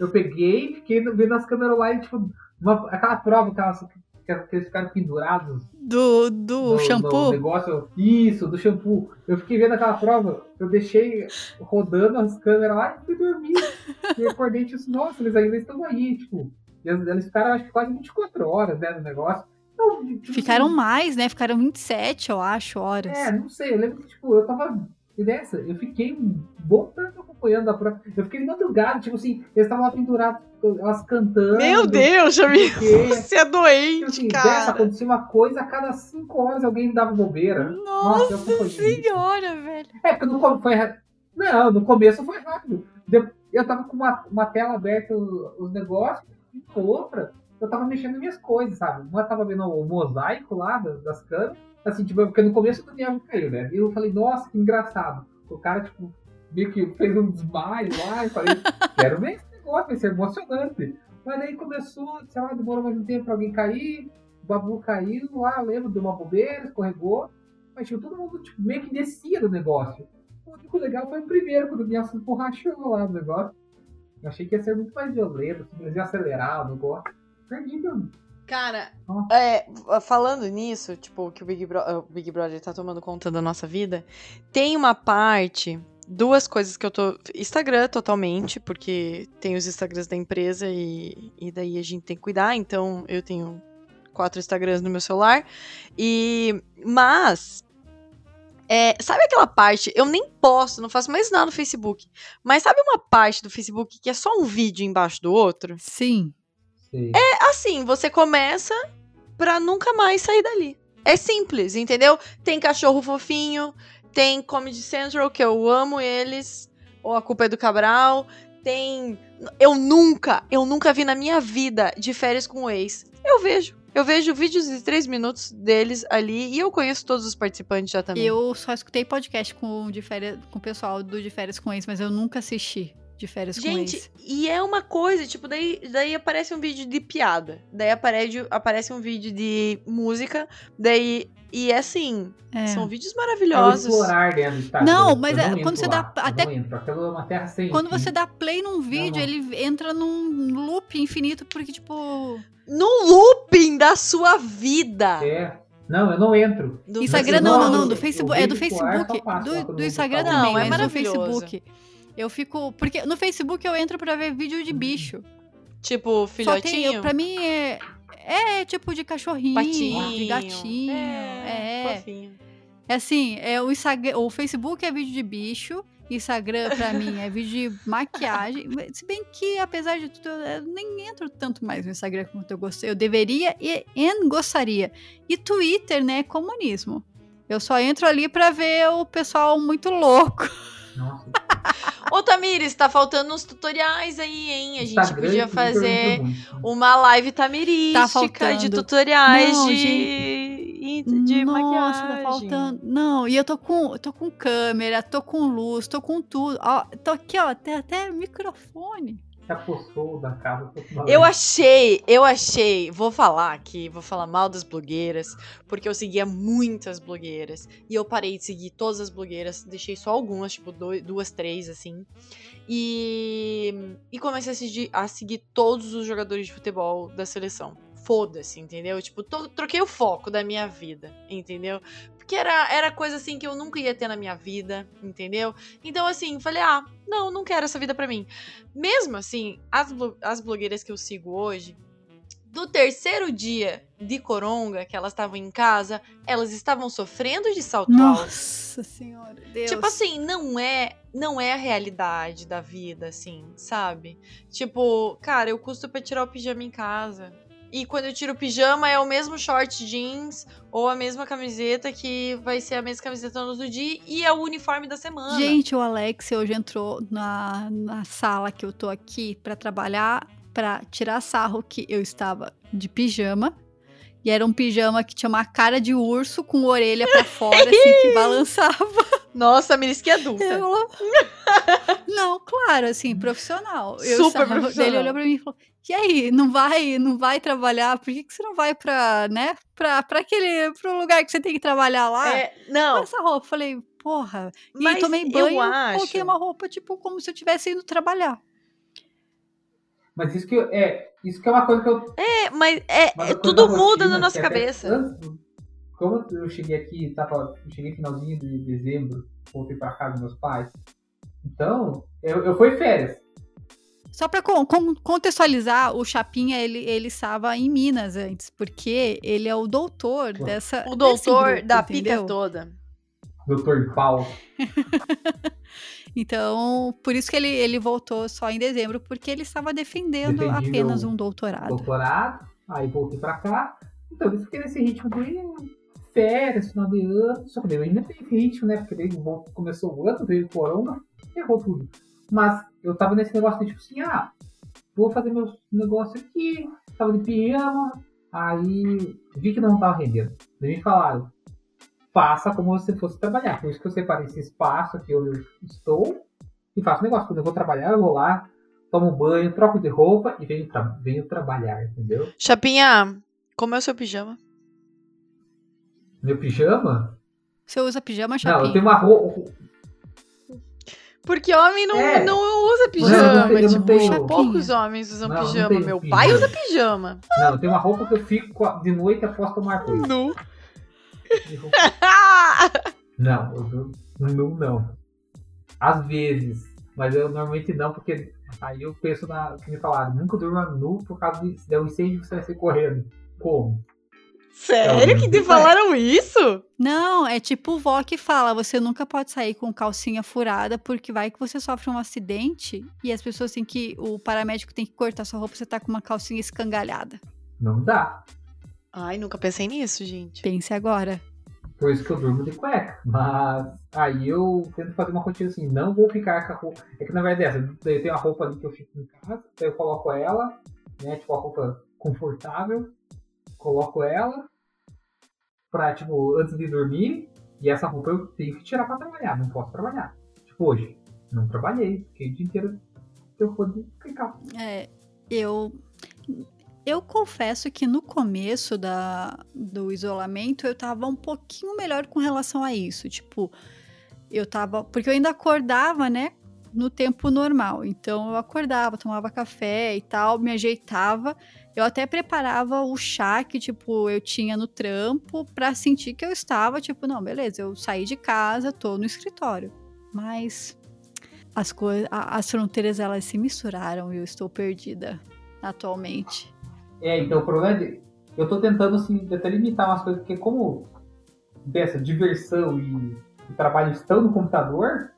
C: Eu peguei, fiquei vendo as câmeras lá e, tipo, uma, aquela prova que elas, que eles ficaram pendurados.
A: Do, do no, shampoo?
C: No negócio, isso, do shampoo. Eu fiquei vendo aquela prova, eu deixei rodando as câmeras lá e fui dormir. e acordei e disse, nossa, eles ainda estão aí, tipo. Eles ficaram, acho que quase 24 horas, né, no negócio.
A: Então, tipo, Ficaram assim, mais, né? Ficaram 27, eu acho, horas.
C: É, não sei. Eu lembro que, tipo, eu tava e dessa, eu fiquei um bom tempo acompanhando a prova. Eu fiquei madrugada, tipo assim, eles estavam lá pendurados, elas cantando.
B: Meu Deus, Jamil, você é doente, tipo assim, cara. Dessa,
C: acontecia uma coisa, a cada cinco horas alguém dava bobeira.
A: Nossa, Nossa senhora, isso. velho.
C: É, porque no, foi, não, no começo foi rápido. Eu tava com uma, uma tela aberta, os negócios, e outra, eu tava mexendo minhas coisas, sabe? Uma tava vendo o mosaico lá das câmeras, Assim, tipo, porque no começo do Daniel caiu, né? E eu falei, nossa, que engraçado. O cara, tipo, meio que fez um desmaio lá, e falei, quero ver esse negócio, vai ser emocionante. Mas aí começou, sei lá, demorou mais um tempo pra alguém cair, o Babu caiu lá, lembro, deu uma bobeira, escorregou. Mas tipo, todo mundo tipo, meio que descia do negócio. O único legal foi o primeiro, quando o Daniel se emborrachou lá no negócio. Eu achei que ia ser muito mais violento, assim, eles iam acelerar o negócio. Perdi,
B: Cara, é, falando nisso, tipo, que o Big, Bro- o Big Brother tá tomando conta da nossa vida, tem uma parte, duas coisas que eu tô. Instagram totalmente, porque tem os Instagrams da empresa e, e daí a gente tem que cuidar, então eu tenho quatro Instagrams no meu celular. E. Mas. é, sabe aquela parte? Eu nem posto, não faço mais nada no Facebook. Mas sabe uma parte do Facebook que é só um vídeo embaixo do outro?
A: Sim.
C: Sei.
B: assim, você começa pra nunca mais sair dali. É simples, entendeu? Tem cachorro fofinho, tem Comedy Central, que eu amo eles, ou A Culpa é do Cabral, tem... Eu nunca, eu nunca vi na minha vida de férias com o ex. Eu vejo. Eu vejo vídeos de três minutos deles ali e eu conheço todos os participantes já também.
A: Eu só escutei podcast com, de férias, com o pessoal do De Férias com Ex, mas eu nunca assisti De Férias com
B: Gente,
A: Ex.
B: e é uma coisa, tipo, daí, daí aparece um vídeo de piada. Daí aparece, aparece um vídeo de música. Daí. E é assim,
A: É.
B: são vídeos
C: É
B: maravilhosos.
C: explorar dentro do Instagram.
A: Não, mas
C: Eu
A: é- quando você
C: lá,
A: dá-
C: eu
A: até-
C: não entro. É uma terra sem
A: Quando
C: fim.
A: você dá play num vídeo,
C: não.
A: ele entra num loop infinito, porque, tipo.
B: No looping da sua vida.
C: É. Não, eu não entro.
B: Do
A: Instagram não, não,
C: não-
A: não. Do Facebook. É do
C: ar,
A: Facebook. Do, do Instagram também,
B: Não, é
A: mas do
B: maravilhoso.
A: Facebook. Eu fico. Porque no Facebook eu entro pra ver vídeo de bicho.
B: Tipo,
A: Só tem.
B: filhotinho.
A: Pra mim é. É tipo de cachorrinho,
B: patinho.
A: de gatinho.
B: É,
A: É.
B: fofinho.
A: É assim, é o Instagram, o Facebook é vídeo de bicho, Instagram pra mim é vídeo de maquiagem. Se bem que, apesar de tudo, eu nem entro tanto mais no Instagram quanto eu gostei. Eu deveria e, e gostaria. E Twitter, né, é comunismo. Eu só entro ali pra ver o pessoal muito louco.
C: Nossa.
B: Ô, Tamires, tá faltando uns tutoriais aí, hein? A gente
C: Instagram
B: podia fazer uma live tamirística
A: Tá faltando.
B: de tutoriais
A: Não,
B: de, de
A: Nossa,
B: maquiagem.
A: tá faltando. Não, e eu tô com, tô com câmera, tô com luz, tô com tudo. Ó, tô aqui, ó, tem até microfone.
C: Apossou da casa.
B: Eu achei, eu achei, vou falar aqui, vou falar mal das blogueiras, porque eu seguia muitas blogueiras, e eu parei de seguir todas as blogueiras, deixei só algumas, tipo doi- duas, três, assim, e, e comecei a seguir, a seguir todos os jogadores de futebol da seleção. Foda-se, entendeu? Tipo, troquei o foco da minha vida, entendeu? Porque era, era coisa assim que eu nunca ia ter na minha vida, entendeu? Então, assim, falei, ah, não, não quero essa vida pra mim. Mesmo assim, as, as blogueiras que eu sigo hoje, do terceiro dia de coronga que elas estavam em casa, elas estavam sofrendo de salto alto.
A: Nossa senhora, Deus.
B: Tipo assim, não é, não é a realidade da vida, assim, sabe? Tipo, cara, eu custo pra tirar o pijama em casa. E quando eu tiro o pijama é o mesmo short jeans ou a mesma camiseta que vai ser a mesma camiseta no outro dia e é o uniforme da semana.
A: Gente, o Alex hoje entrou na, na sala que eu tô aqui pra trabalhar, pra tirar sarro que eu estava de pijama. E era um pijama que tinha uma cara de urso com orelha pra fora, assim, que balançava.
B: Nossa, Miris que adulta.
A: Eu... Não, claro, assim, profissional. Eu
B: Super
A: estava-
B: profissional.
A: Ele olhou pra mim e falou: E aí, não vai, não vai trabalhar? Por que, que você não vai pra, né? Pra, pra aquele. pro lugar que você tem que trabalhar lá?
B: É,
A: Com
B: não,
A: essa roupa. Eu Falei, porra. E
B: Mas
A: tomei banho,
B: acho-
A: coloquei uma roupa, tipo, como se eu estivesse indo trabalhar.
C: Mas isso que, eu- é, isso que é uma coisa que eu.
B: é, mas é,
C: mas
B: é tudo
C: da
B: muda na nossa cabeça.
C: antes como eu cheguei aqui, tava, eu cheguei finalzinho de dezembro, voltei pra casa dos meus pais. Então, eu, eu fui férias.
A: Só pra con- con- contextualizar, o Chapinha, ele, ele estava em Minas antes, porque ele é o doutor dessa.
B: O doutor
A: grupo,
B: da
A: entendeu?
B: pica toda.
C: Doutor Paulo.
A: Então, por isso que ele, ele voltou só em dezembro, porque ele estava defendendo
C: Defendia
A: apenas um doutorado.
C: doutorado, aí voltei pra cá. Então, eu fiquei nesse ritmo de férias, final de ano. Só que daí eu ainda tem ritmo, né? Porque daí começou o ano, veio o corona, errou tudo. Mas eu tava nesse negócio de tipo assim, ah, vou fazer meus negócios aqui, tava de pijama, aí vi que não tava rendendo. Daí me falaram, faça como se fosse trabalhar. Por isso que eu separei esse espaço aqui onde eu estou e faço negócio. Quando eu vou trabalhar, eu vou lá, tomo banho, troco de roupa e venho, tra venho trabalhar, entendeu?
B: Chapinha, como é o seu pijama?
C: Meu pijama?
A: Você usa pijama,
C: Não,
A: Chapinha?
C: eu tenho uma roupa.
B: Porque homem não,
C: É.
B: não usa pijama.
C: não não
B: tipo,
C: tenho-
B: poucos homens usam
C: Não, não
B: pijama. Meu
C: pijama.
B: pai usa pijama.
C: Não, tem uma roupa que eu fico de noite após tomar banho.
B: Nu.
C: De roupa- Não, eu durmo nu não. Às vezes. Mas eu normalmente não, porque aí eu penso na. Que me falaram, nunca durma nu por causa de se der um incêndio você vai ser correndo. Como?
B: Sério que te falaram isso?
A: Não, é tipo vó que fala, você nunca pode sair com calcinha furada, porque vai que você sofre um acidente e as pessoas têm que. O paramédico tem que cortar sua roupa, você tá com uma calcinha escangalhada.
C: Não dá.
B: Ai, nunca pensei nisso, gente.
A: Pense agora.
C: Por isso que eu durmo de cueca. Mas aí eu tento fazer uma rotina assim, não vou ficar com a roupa. É que na verdade, essa, daí eu tenho a roupa ali que eu fico em casa, daí eu coloco ela, né? Tipo, a roupa confortável, coloco ela pra, tipo, antes de dormir, e essa roupa eu tenho que tirar pra trabalhar, não posso trabalhar. Tipo, hoje, não trabalhei, fiquei o dia inteiro eu pude ficar.
A: É, eu. Eu confesso que no começo da, do isolamento eu tava um pouquinho melhor com relação a isso. Tipo, eu tava. Porque eu ainda acordava, né? No tempo normal. Então eu acordava, tomava café e tal, me ajeitava. Eu até preparava o chá que, tipo, eu tinha no trampo pra sentir que eu estava, tipo, não, beleza, eu saí de casa, tô no escritório. Mas as as fronteiras elas se misturaram e eu estou perdida atualmente.
C: É, então o problema é de, eu tô tentando assim, até limitar umas coisas, porque como dessa diversão e, e trabalho estão no computador,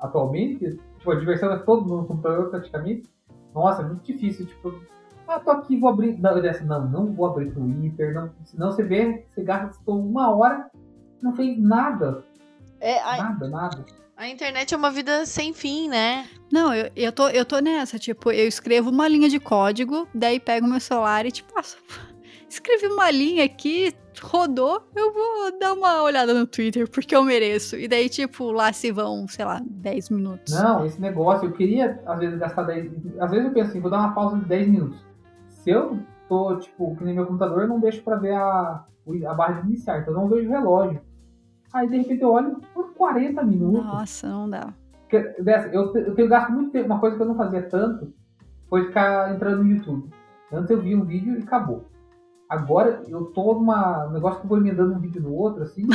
C: atualmente, tipo, a diversão é todo no computador praticamente, nossa, é muito difícil, tipo, ah, tô aqui, vou abrir, não, dessa, não, não vou abrir Twitter, não, senão você vê, você gastou uma hora, não fez nada,
B: É, a,
C: nada, nada.
B: A internet é uma vida sem fim, né?
A: Não, eu, eu, tô, eu tô nessa, tipo, eu escrevo uma linha de código, daí pego meu celular e, tipo, nossa, escrevi uma linha aqui, rodou, eu vou dar uma olhada no Twitter, porque eu mereço. E daí, tipo, lá se vão, sei lá, 10 minutos.
C: Não, esse negócio, eu queria, às vezes, gastar 10. Às vezes eu penso assim, vou dar uma pausa de 10 minutos. Se eu tô, tipo, que nem meu computador, eu não deixo pra ver a, a barra de iniciar, então eu não vejo o relógio. Aí, de repente, eu olho por 40 minutos.
A: Nossa, não dá.
C: Eu, te- eu tenho gasto muito tempo. Uma coisa que eu não fazia tanto foi ficar entrando no YouTube. Antes eu via um vídeo e acabou. Agora eu tô numa um negócio que eu vou emendando um vídeo no outro, assim.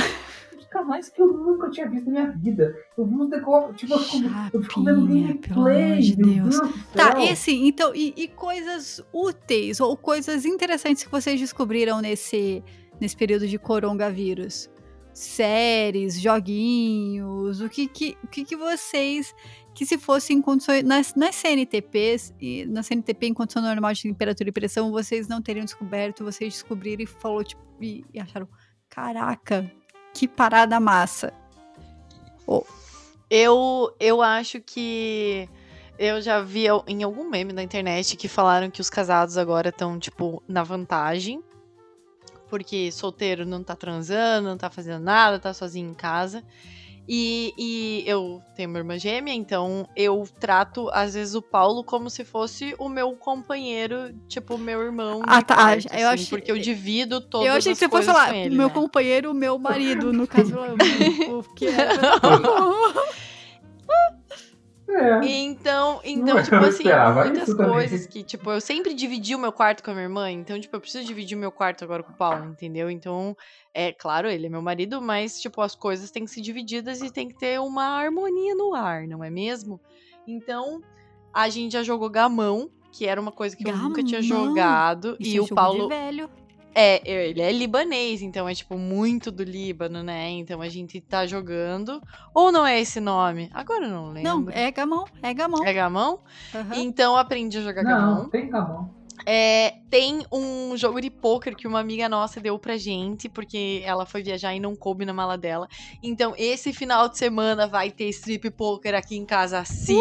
C: Os canais que eu nunca tinha visto na minha vida. Eu vi uns negócios. Tipo, fico, eu fico vendo
A: Chapinha,
C: gameplay.
A: de Deus.
C: Deus
A: Tá, e assim, então, e, e coisas úteis ou coisas interessantes que vocês descobriram nesse, nesse período de coronavírus? Séries, joguinhos, o que que, o que, que vocês, que se fossem em condições, nas, nas CNTPs, e na CNTP em condição normal de temperatura e pressão, vocês não teriam descoberto, vocês descobriram e falou, tipo, e, e acharam, caraca, que parada massa.
B: Eu, eu acho que eu já vi em algum meme na internet que falaram que os casados agora estão, tipo, na vantagem. Porque solteiro não tá transando, não tá fazendo nada, tá sozinho em casa. E, e eu tenho uma irmã gêmea, então eu trato, às vezes, o Paulo como se fosse o meu companheiro, tipo, meu irmão.
A: Ah, tá,
B: quarto,
A: eu
B: assim,
A: achei-
B: porque eu divido todas
A: eu achei
B: as
A: que você fosse falar,
B: com ele,
A: meu
B: né?
A: companheiro, meu marido, no caso, o, que era.
C: É.
B: Então, então
C: Eu
B: tipo assim, muitas
C: isso também.
B: coisas que, tipo, eu sempre dividi o meu quarto com a minha irmã, então, tipo, eu preciso dividir o meu quarto agora com o Paulo, entendeu? Então, é claro, ele é meu marido, mas, tipo, as coisas têm que ser divididas e tem que ter uma harmonia no ar, não é mesmo? Então, a gente já jogou gamão, que era uma coisa que eu nunca tinha
A: Gamão?
B: jogado,
A: Isso
B: e
A: é
B: o
A: jogo
B: Paulo
A: de velho.
B: É, ele é libanês, então é tipo muito do Líbano, né? Então a gente tá jogando. Ou não é esse nome? Agora eu não lembro.
A: Não, é gamão, é gamão.
B: É gamão?
A: Aham.
B: Então eu aprendi a jogar
C: Não,
B: gamão.
C: tem gamão.
B: É, tem um jogo de pôquer que uma amiga nossa deu pra gente, porque ela foi viajar e não coube na mala dela. Então, esse final de semana vai ter strip poker aqui em casa sim.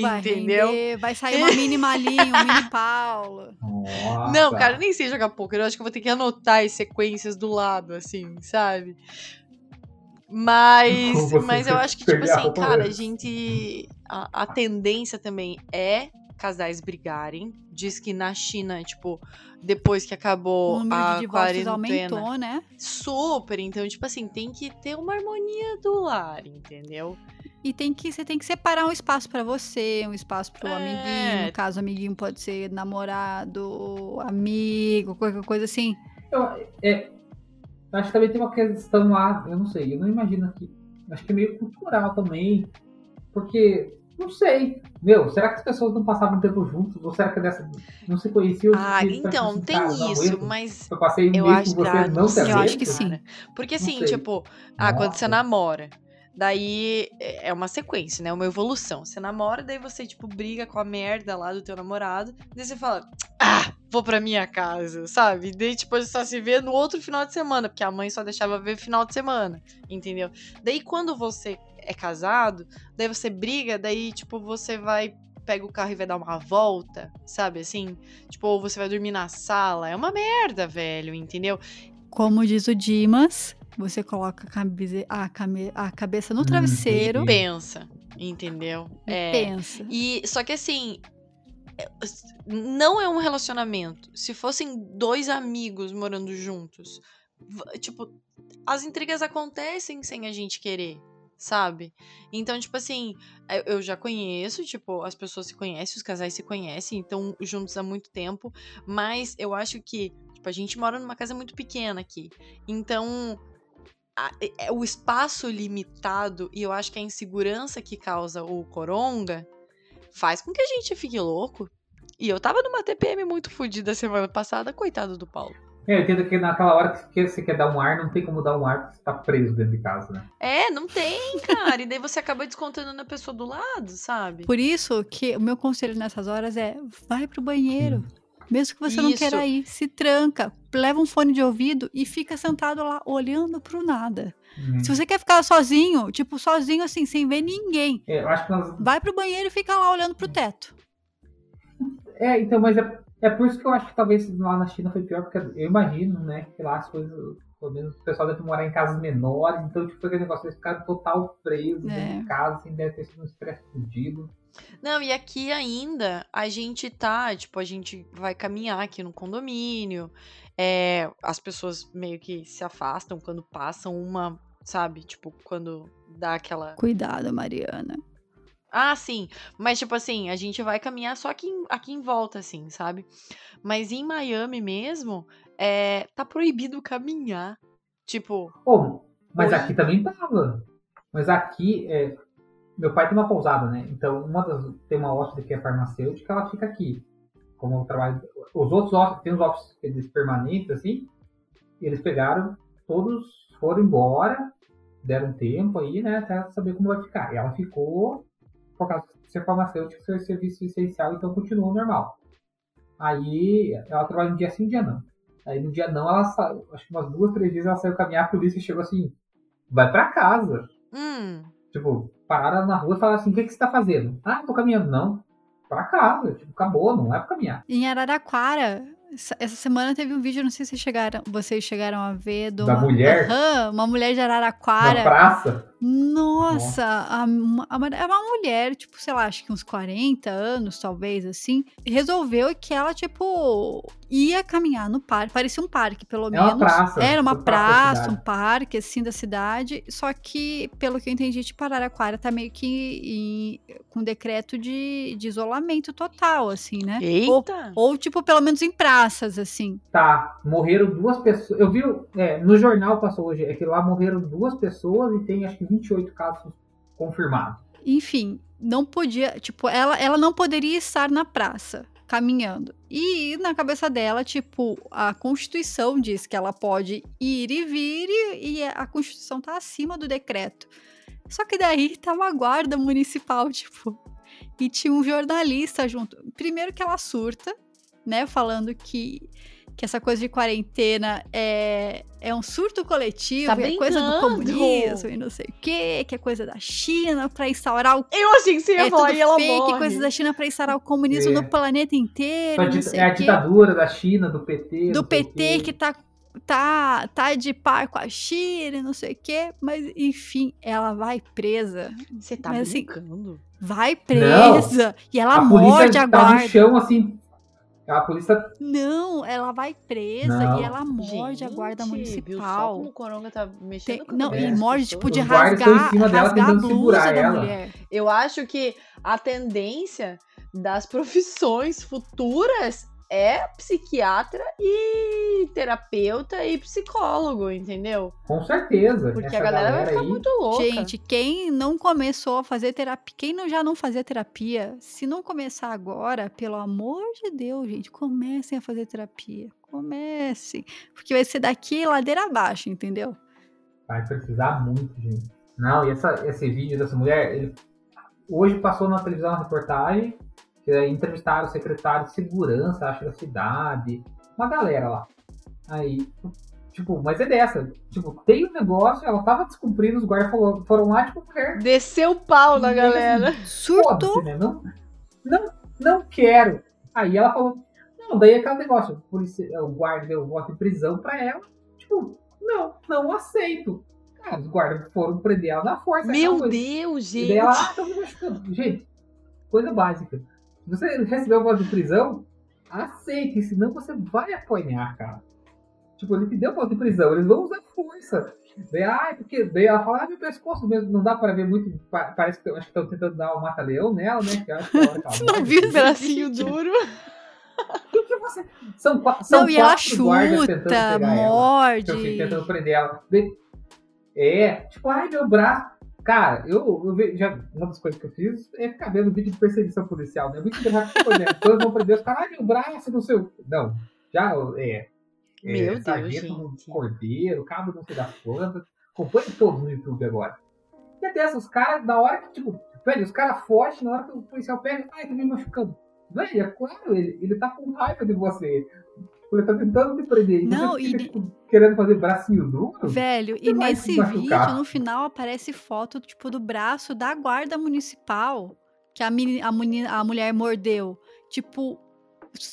A: Vai
B: entendeu?
A: render, vai sair uma mini malinha, um mini Paulo.
C: Nossa.
B: Não, cara, eu nem sei jogar poker. Eu acho que eu vou ter que anotar as sequências do lado, assim, sabe? Mas, mas eu acho que, tipo assim, cara, a gente. A, a tendência também é casais brigarem. Diz que na China, tipo, depois que acabou
A: O número
B: a quarentena.
A: aumentou, né?
B: Super, então, tipo assim, tem que ter uma harmonia do lar, entendeu?
A: E tem que, você tem que separar um espaço pra você, um espaço pro
B: É.
A: amiguinho. No caso, amiguinho pode ser namorado, amigo, qualquer coisa assim.
C: Eu, é, acho que também tem uma questão lá, eu não sei, eu não imagino que. Acho que é meio cultural também. Porque, não sei. Meu, será que as pessoas não passavam tempo juntos? Ou será que dessa, não se conheciam?
B: Ah, então, tem isso,
C: eu-
B: mas
C: Eu passei um
B: eu
C: mês
B: acho
C: com você,
B: que- ah,
C: não
B: sei,
A: eu acho que sim.
B: cara. Porque assim, tipo, ah, quando você namora, daí é uma sequência, né? Uma evolução. Você namora, daí você, tipo, briga com a merda lá do teu namorado, daí você fala, ah, vou pra minha casa, sabe? Daí, tipo, ele só se vê no outro final de semana, porque a mãe só deixava ver final de semana, entendeu? Daí, quando você é casado, daí você briga, daí, tipo, você vai. Pega o carro e vai dar uma volta, sabe assim? Tipo, ou você vai dormir na sala. É uma merda, velho, entendeu?
A: Como diz o Dimas, você coloca a, cabe- a came- a cabeça no
C: Hum,
A: travesseiro
C: entendi.
B: Pensa, entendeu?
A: e
B: É.
A: pensa.
B: E só que assim, é, não é um relacionamento. Se fossem dois amigos morando juntos, tipo, as intrigas acontecem sem a gente querer, sabe? Então, tipo assim, eu- eu já conheço, tipo, as pessoas se conhecem, os casais se conhecem, então juntos há muito tempo, mas eu acho que, tipo, a gente mora numa casa muito pequena aqui. Então, a- é o espaço limitado e eu acho que a insegurança que causa o coronga faz com que a gente fique louco. E eu tava numa TPM muito fodida semana passada, coitado do Paulo.
C: É, eu entendo que naquela hora que você quer dar um ar, não tem como dar um ar porque você tá preso dentro de casa, né?
B: É, não tem, cara. e daí você acaba descontando na pessoa do lado, sabe?
A: Por isso que o meu conselho nessas horas é vai pro banheiro. Mesmo que você não
B: Isso.
A: queira ir, se tranca, leva um fone de ouvido e fica sentado lá olhando pro nada.
C: Hum.
A: Se você quer ficar sozinho, tipo, sozinho assim, sem ver ninguém,
C: É, eu acho que nós.
A: vai pro banheiro e fica lá olhando pro teto.
C: É, então, mas é, é por isso que eu acho que talvez lá na China foi pior, porque eu imagino, né, que lá as coisas, pelo menos o pessoal deve morar em casas menores, então, tipo, aquele negócio, eles ficaram total presos
A: É.
C: dentro de casa, assim, deve ter sido um estresse fudido.
B: Não, e aqui ainda a gente tá, tipo, a gente vai caminhar aqui no condomínio. É, as pessoas meio que se afastam quando passam uma, sabe? Tipo, quando dá aquela.
A: Cuidado, Mariana.
B: Ah, sim. Mas, tipo assim, a gente vai caminhar só aqui em, aqui em volta, assim, sabe? Mas em Miami mesmo, é, tá proibido caminhar. Tipo,
C: Pô, mas
B: Oi?
C: aqui também tava. Mas aqui, é, meu pai tem uma pousada, né? Então, uma das, tem uma hóspede que é farmacêutica, ela fica aqui. Como eu trabalho. Os outros hóspedes, tem uns hóspedes permanentes, assim, e eles pegaram, todos foram embora, deram tempo aí, né? Até saber como vai ficar. E ela ficou, por causa de ser farmacêutica, ser serviço essencial, então continuou normal. Aí ela trabalha no dia sim, dia não. Aí no dia não, ela saiu, acho que umas duas, três vezes ela saiu caminhar, a polícia chegou assim, vai pra casa.
B: hum,
C: Tipo, pararam na rua e falaram assim, o que, que você tá fazendo? Ah, tô caminhando. Não, pra casa. Tipo, acabou, não é pra caminhar.
A: Em Araraquara, essa essa semana teve um vídeo, não sei se vocês chegaram, vocês chegaram a ver, de
C: Da
A: uma,
C: mulher?
A: Aham, uma mulher de
C: Na
A: Araraquara.
C: praça.
A: Nossa, a, a, mulher- é uma mulher, tipo, sei lá, acho que uns 40 anos, talvez, assim, resolveu que ela, tipo, ia caminhar no parque, parecia um parque, pelo
C: É
A: menos.
C: uma praça,
A: Era uma
C: praça da
A: praça, um
C: cidade.
A: parque, assim, da cidade, só que, pelo que eu entendi, tipo, Araraquara tá meio que em- com decreto de, de isolamento total, assim, né? Ou,
B: eita!
A: ou, tipo, pelo menos em praças, assim.
C: Tá, morreram duas pessoas. Eu vi, é, no jornal passou hoje, é que lá morreram duas pessoas e tem acho que 28 casos confirmados.
A: enfim, não podia, tipo, ela, ela não poderia estar na praça caminhando. E na cabeça dela, tipo, a Constituição diz que ela pode ir e vir e, a Constituição tá acima do decreto. Só que daí tava a guarda municipal, tipo, e tinha um jornalista junto. Primeiro que ela surta, né, falando que que essa coisa de quarentena é, é um surto coletivo,
B: Tá
A: é coisa do comunismo e não sei o quê, que é coisa da China pra instaurar o
B: Eu achei que você ia
A: é
B: falar
A: tudo
B: e ela
A: fake,
B: morre.
A: coisa da China pra instaurar o comunismo
C: É.
A: no planeta inteiro,
C: É a
A: não
C: dita-
A: sei
C: é a
A: o quê.
C: ditadura da China, do PT.
A: Do
C: não
A: PT
C: quê.
A: que tá, tá, tá de par com a China e não sei o quê, mas enfim, ela vai presa.
B: Você tá
A: Mas, assim,
B: brincando?
A: Vai presa. E ela
C: A
A: morde
C: polícia
A: a
C: tá no chão, assim, A polícia.
A: Não, ela vai presa
C: Não.
A: e ela morde a guarda
B: Gente, Viu só
A: municipal.
B: como o Coronga tá mexendo
A: Tem- não, e morde, tipo, de
C: estão em
A: rasgar, rasgar a blusa
C: segurar
A: da
C: ela.
A: mulher.
B: Eu acho que a tendência das profissões futuras é psiquiatra e terapeuta e psicólogo, entendeu?
C: Com certeza.
B: Porque
C: essa
B: a galera, vai ficar
C: aí,
B: muito louca.
A: Gente, quem não começou a fazer terapia, quem não, já não fazia terapia, se não começar agora, pelo amor de Deus, gente, comecem a fazer terapia. Comecem. Porque vai ser daqui ladeira abaixo, entendeu?
C: Vai precisar muito, gente. Não, e essa, esse vídeo dessa mulher, ele hoje passou na televisão uma reportagem aí entrevistaram o secretário de segurança, acho, da cidade, uma galera lá. Aí, tipo, mas é dessa. Tipo, tem um negócio, ela tava descumprindo, os guardas foram, foram lá, tipo, mulher,
B: Desceu o pau na galera.
A: Surtou.
C: foda-se, né? Não, não, não quero. Aí ela falou, não, daí é aquele negócio, o, policia, o guarda deu voto de prisão pra ela, tipo, não, não aceito. Cara, os guardas foram prender ela na força.
B: Meu
C: aquela coisa.
B: Deus,
C: E
B: gente.
C: daí ela, ah, tô me machucando. Gente, coisa básica. Se você recebeu voz de prisão, aceite, senão você vai apanhar, cara. Tipo, ele te deu voz de prisão, eles vão usar força. Daí, ah, porque daí ela fala, ah, meu pescoço mesmo, não dá pra ver muito, pa- parece que acho que estão tentando dar um mata-leão nela, né? Que acho que a ela
A: Não
C: morre.
A: vi
B: Pedacinho
A: vídeo.
B: duro.
C: O que você... São, são
A: Não, e ela
C: guardas tentando
A: chuta,
C: pegar ela.
A: morde.
C: Assim, tentando prender ela. É, tipo, ai, meu braço. Cara, eu, eu ve- já, uma das coisas que eu fiz é ficar vendo vídeo de perseguição policial, né? Vídeo de todos vão prender os caras, meu braço, não sei o. Não, já é.
B: Meu
C: é,
B: Deus,
C: sargento
B: gente.
C: Cordeiro, cabo não sei das plantas. Acompanhe todos no YouTube agora. E até essas caras, na hora que, tipo, velho, os caras fogem, na hora que o policial pega, ai, tá me machucando. Velho, é claro, ele, ele tá com raiva de você. Ele tá tentando te prender. E
A: Não, e
C: tipo, querendo fazer bracinho duro.
A: Velho, e nesse vídeo, no final, aparece foto, tipo, do braço da guarda municipal que a, meni- a, a mulher mordeu. Tipo,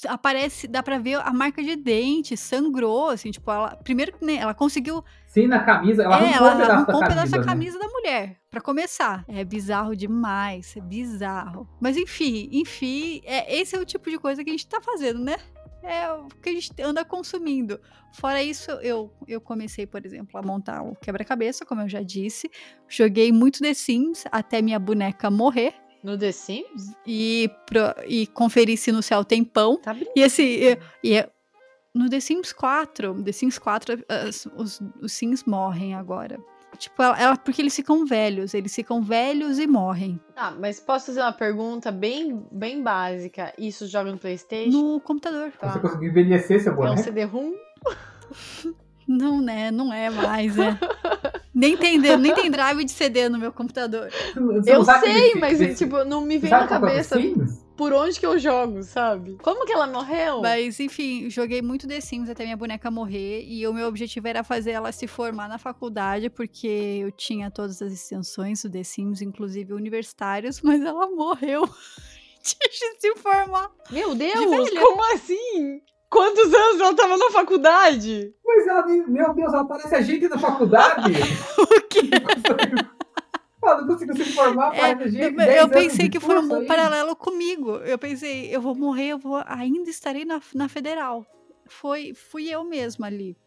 A: aparece, dá pra ver a marca de dente, sangrou, assim, tipo, ela, primeiro que nem- ela conseguiu,
C: Sim, na camisa. Ela
A: é,
C: arrancou
A: ela
C: um pedaço
A: arrancou um
C: da
A: pedaço
C: camisa.
A: da
C: né?
A: camisa da mulher, pra começar. É bizarro demais, é bizarro. Mas enfim, enfim, é, esse é o tipo de coisa que a gente tá fazendo, né? É o que a gente anda consumindo. Fora isso, eu, eu comecei, por exemplo, a montar o quebra-cabeça, como eu já disse. Joguei muito The Sims até minha boneca morrer.
B: No The Sims?
A: E, pro- e conferi se no céu tem pão.
B: Tá brincando.
A: E assim, e, e é- no The Sims 4, The Sims 4, as- os, os Sims morrem agora. Tipo, ela, ela- porque eles ficam velhos, eles ficam velhos e morrem.
B: Ah, mas posso fazer uma pergunta bem, bem básica? Isso joga no Playstation?
A: No computador.
B: Tá.
C: Você conseguiu envelhecer seu
B: É um
C: boneco?
B: CD-ROM?
A: Não, né? Não é mais, né? nem, tem, nem tem drive de CD no meu computador.
B: Eu sei, mas tipo, não me vem na
C: é
B: cabeça
C: Sims?
B: Por onde que eu jogo, sabe? Como que ela morreu?
A: Mas, enfim, joguei muito The Sims até minha boneca morrer. E o meu objetivo era fazer ela se formar na faculdade, porque eu tinha todas as extensões do The Sims, inclusive universitários, mas ela morreu de se formar.
B: Meu Deus,
A: velha.
B: como assim? Quantos anos ela tava na faculdade?
C: Mas ela, meu Deus, ela parece a gente da faculdade.
A: O quê?
C: Ela não conseguiu se formar,
A: É, eu
C: 10 anos
A: pensei que formou um
C: aí.
A: paralelo comigo. Eu pensei, eu vou morrer, eu vou ainda estarei na, na federal. Foi, fui eu mesma ali.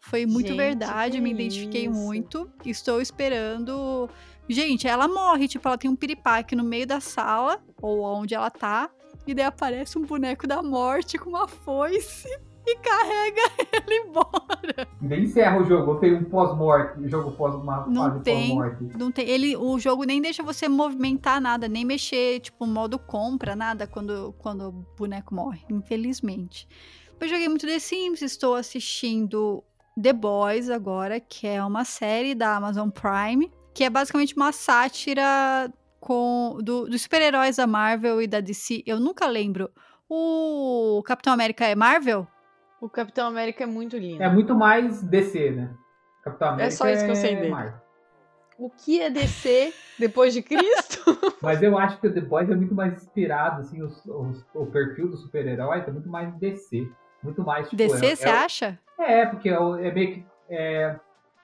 A: Foi muito
B: Gente,
A: verdade, me identifiquei
B: isso.
A: muito. Estou esperando. Gente, ela morre, tipo, ela tem um piripaque no meio da sala, ou onde ela tá, e daí aparece um boneco da morte com uma foice e carrega ele embora.
C: Daí encerra o jogo, tem um pós-morte, jogo pós uma
A: Não
C: fase
A: tem.
C: pós-morte.
A: Não tem, ele, o jogo nem deixa você movimentar nada, nem mexer, tipo, modo compra, nada quando, quando o boneco morre, infelizmente. Eu joguei muito The Sims, estou assistindo The Boys agora, que é uma série da Amazon Prime, que é basicamente uma sátira com do- dos super-heróis da Marvel e da DC. Eu nunca lembro. O Capitão América é Marvel?
B: O Capitão América é muito lindo.
C: É muito mais DC, né? Capitão América
B: só isso que eu sei
C: é
B: dele.
C: Marvel.
B: O que é DC depois de Cristo?
C: Mas eu acho que o The Boys é muito mais inspirado, assim, os- os- o perfil do super-herói é muito mais DC. Muito mais, tipo,
A: DC,
C: é,
A: você
C: é,
A: acha?
C: É, porque é, é meio que... é-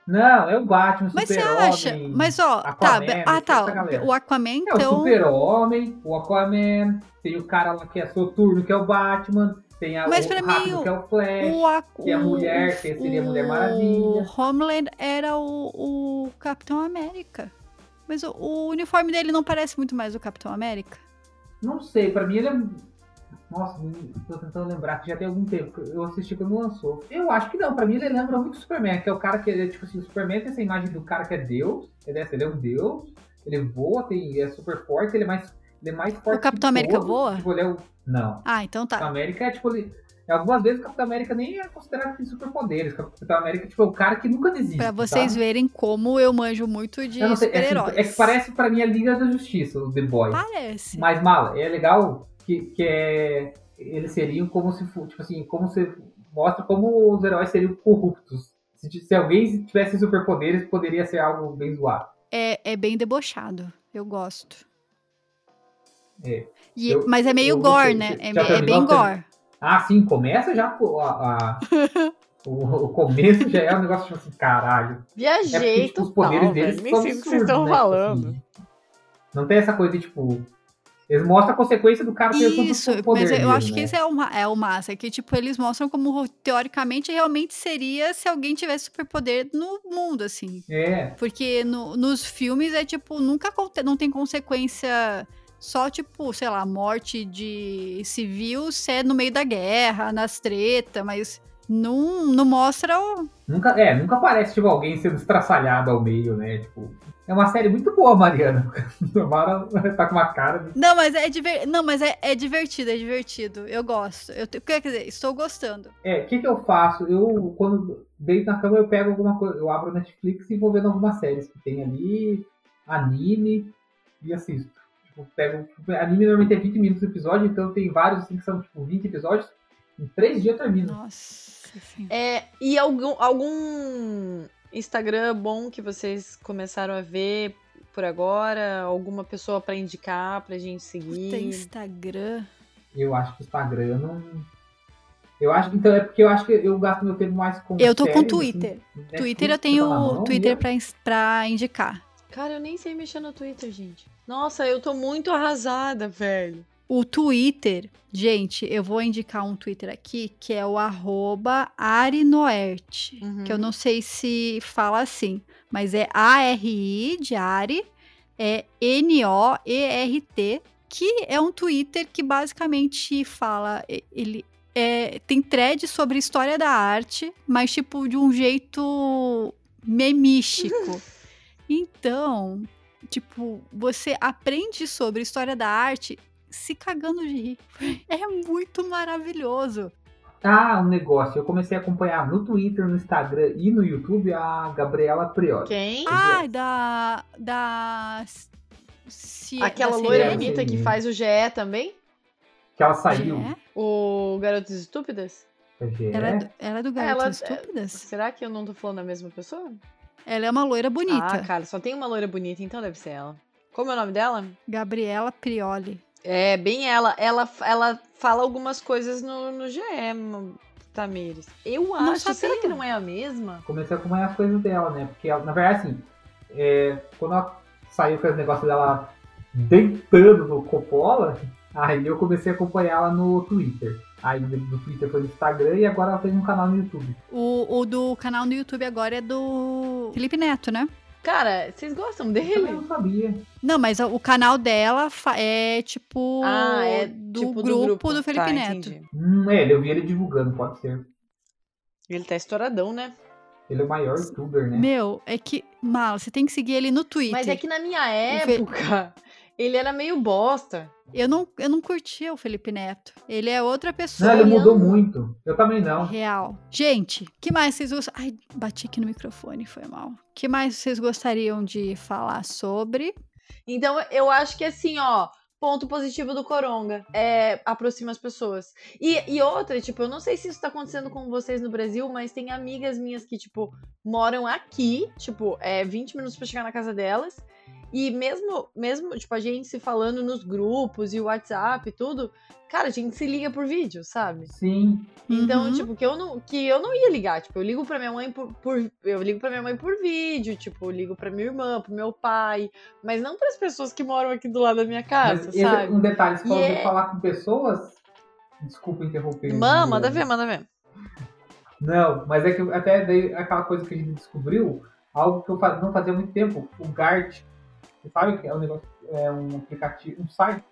C: Não, é o Batman, o
A: Mas você acha? Mas ó, tá,
C: Aquaman,
A: be- ah tá,
C: galera.
A: o Aquaman
C: É o
A: então
C: super-homem, o Aquaman, tem o cara lá que é Soturno, que é o Batman, Tem a,
A: Mas
C: o
A: pra mim,
C: rápido, que é o Flash.
A: O, a-
C: que é a
A: o-
C: mulher,
A: o-
C: que seria a Mulher
A: o
C: Maravilha.
A: Homeland era o, o Capitão América. Mas o, o uniforme dele não parece muito mais o Capitão América?
C: Não sei, pra mim ele é. Nossa, tô tentando lembrar que já tem algum tempo. que Eu assisti quando lançou. Eu acho que não, pra mim ele lembra muito o Superman, que é o cara que é, tipo assim, o Superman tem essa imagem do cara que é Deus, ele é, ele é um Deus, ele voa, tem, ele é super forte, ele é mais, ele é mais forte.
A: Capitão
C: que
A: América
C: todos.
A: voa?
C: Tipo, ele é o... Não.
A: Ah, então tá.
C: Capitão América é tipo. Algumas vezes o Capitão América nem é considerado que tem superpoderes. O Capitão América tipo, é o cara que nunca desiste.
A: Pra vocês
C: sabe?
A: verem como eu manjo muito de
C: é, assim,
A: super-heróis.
C: é que parece pra mim a Liga da Justiça, o The Boys.
A: Parece.
C: Mas, Mala, é legal que, que é, eles seriam como se tipo assim, como se mostra como os heróis seriam corruptos. Se, se alguém tivesse superpoderes, poderia ser algo bem zoado.
A: É, é bem debochado. Eu gosto.
C: É.
A: E-
C: Eu-
A: mas é meio gore, né? É, é bem gore.
C: Ah, sim, começa já a, a- o, o começo já é um negócio tipo assim, caralho. É porque,
B: Viajei
C: tipo, os poderes deles
B: velho. Nem
C: são
B: sei o que vocês
C: absurdos,
B: estão
C: né? Tipo
B: falando.
C: assim, não tem essa coisa de, tipo... Eles mostram a consequência do cara ter
A: Isso,
C: tanto poder
A: mas eu
C: mesmo,
A: acho que
C: né?
A: isso é o, ma- é o massa, que tipo, eles mostram como teoricamente realmente seria se alguém tivesse superpoder no mundo, assim.
C: É,
A: Porque no- nos filmes é tipo, nunca não tem consequência só, tipo, sei lá, morte de civil se é no meio da guerra, nas tretas, mas não, não mostra o.
C: Nunca, é, nunca aparece, tipo, alguém sendo estraçalhado ao meio, né? Tipo, é uma série muito boa, Mariana. A Mara tá com uma cara de...
A: Não, mas é, diver... não, mas é, é divertido, é divertido. Eu gosto. Eu Quer dizer, estou gostando.
C: É, o que que eu faço? Eu, quando deito na cama, eu pego alguma coisa, eu abro Netflix e vou vendo algumas séries que tem ali, anime, e assisto. Tipo, pego, tipo, anime normalmente é 20 minutos o episódio, então tem vários, assim, que são, tipo, 20 episódios. Em 3 dias eu termino.
A: Nossa.
B: É, e algum, algum Instagram bom que vocês começaram a ver por agora? Alguma pessoa pra indicar pra gente seguir?
A: Tem Instagram.
C: Eu acho que o Instagram não... Eu acho, então é porque eu acho que eu gasto meu tempo mais com
A: Eu tô com
C: séries,
A: Twitter.
C: assim, Netflix,
A: Twitter eu
C: tá
A: tenho
C: mão,
A: Twitter pra indicar.
B: Cara, eu nem sei mexer no Twitter, gente. Nossa, eu tô muito arrasada, velho.
A: O Twitter, gente, eu vou indicar um Twitter aqui que é o arroba Arinoert.
B: Uhum.
A: Que eu não sei se fala assim, mas é A-R-I de Ari, é N-O-E-R-T, que é um Twitter que basicamente fala. Ele é, tem thread sobre história da arte, mas tipo de um jeito memístico. Então, tipo, você aprende sobre história da arte se cagando de rir. É muito maravilhoso.
C: Ah, um negócio. Eu comecei a acompanhar no Twitter, no Instagram e no YouTube a Gabriela Priori.
B: Quem?
A: Ah, da. Da. Ci-
B: Aquela
A: da
B: loira bonita que faz o GE também?
C: Que ela saiu.
A: É?
B: O Garotas Estúpidas?
C: da GE.
A: Ela, é do- ela é do Garotas
B: Ela-
A: Estúpidas?
B: Será que eu não tô falando da mesma pessoa?
A: Ela é uma loira bonita.
B: Ah, cara, só tem uma loira bonita, então deve ser ela. Como é o nome dela?
A: Gabriela Prioli.
B: É, bem ela. Ela, ela fala algumas coisas no, no GE, Tamires. Eu acho. Será
A: sabia.
B: que não é a mesma?
C: Comecei a acompanhar as coisas dela, né? Porque, ela, na verdade, assim, é, quando ela saiu com esse negócio dela deitando no Coppola, aí eu comecei a acompanhar ela no Twitter. Aí do, do Twitter foi no Instagram e agora ela fez um canal no YouTube.
A: O, o do canal no YouTube agora é do Felipe Neto, né?
B: Cara, vocês gostam
C: Eu
B: dele?
C: não sabia.
A: Não, mas o canal dela é tipo
B: Ah, é
A: do,
B: tipo
A: grupo, do Felipe
B: Tá,
A: Neto.
C: Hum, é, eu vi ele divulgando, pode ser.
B: Ele tá estouradão, né?
C: Ele é o maior youtuber, né?
A: Meu, é que. Mal, você tem que seguir ele no Twitter.
B: Mas é que na minha época, ele era meio bosta.
A: eu, não, eu não curtia o Felipe Neto. Ele é outra pessoa.
C: Não, ele
B: eu-
C: mudou muito. Eu também não.
A: Real. Gente, que mais vocês gostam? Ai, bati aqui no microfone, foi mal. que mais vocês gostariam de falar sobre?
B: Então, eu acho que assim, ó, ponto positivo do Coronga. É, aproxima as pessoas. E, e outra, tipo, eu não sei se isso tá acontecendo com vocês no Brasil, mas tem amigas minhas que, tipo, moram aqui, tipo, é 20 minutos pra chegar na casa delas. E mesmo, mesmo, tipo, a gente se falando nos grupos e o WhatsApp e tudo, cara, a gente se liga por vídeo, sabe?
C: Sim.
B: Então,
A: Uhum.
B: tipo, que eu não, que eu não ia ligar. Tipo, eu ligo pra minha mãe por, por- Eu ligo pra minha mãe por vídeo, tipo, eu ligo pra minha irmã, pro meu pai. Mas não pras pessoas que moram aqui do lado da minha casa,
C: Mas esse-
B: sabe?
C: um detalhe, você falou
B: E
C: de
B: é-
C: falar com pessoas. Desculpa interromper.
B: Manda, manda ver, manda ver.
C: Não, mas é que até daí aquela coisa que a gente descobriu, algo que eu não fazia há muito tempo, o Gart. Você sabe que é um negócio, é um aplicativo, um site.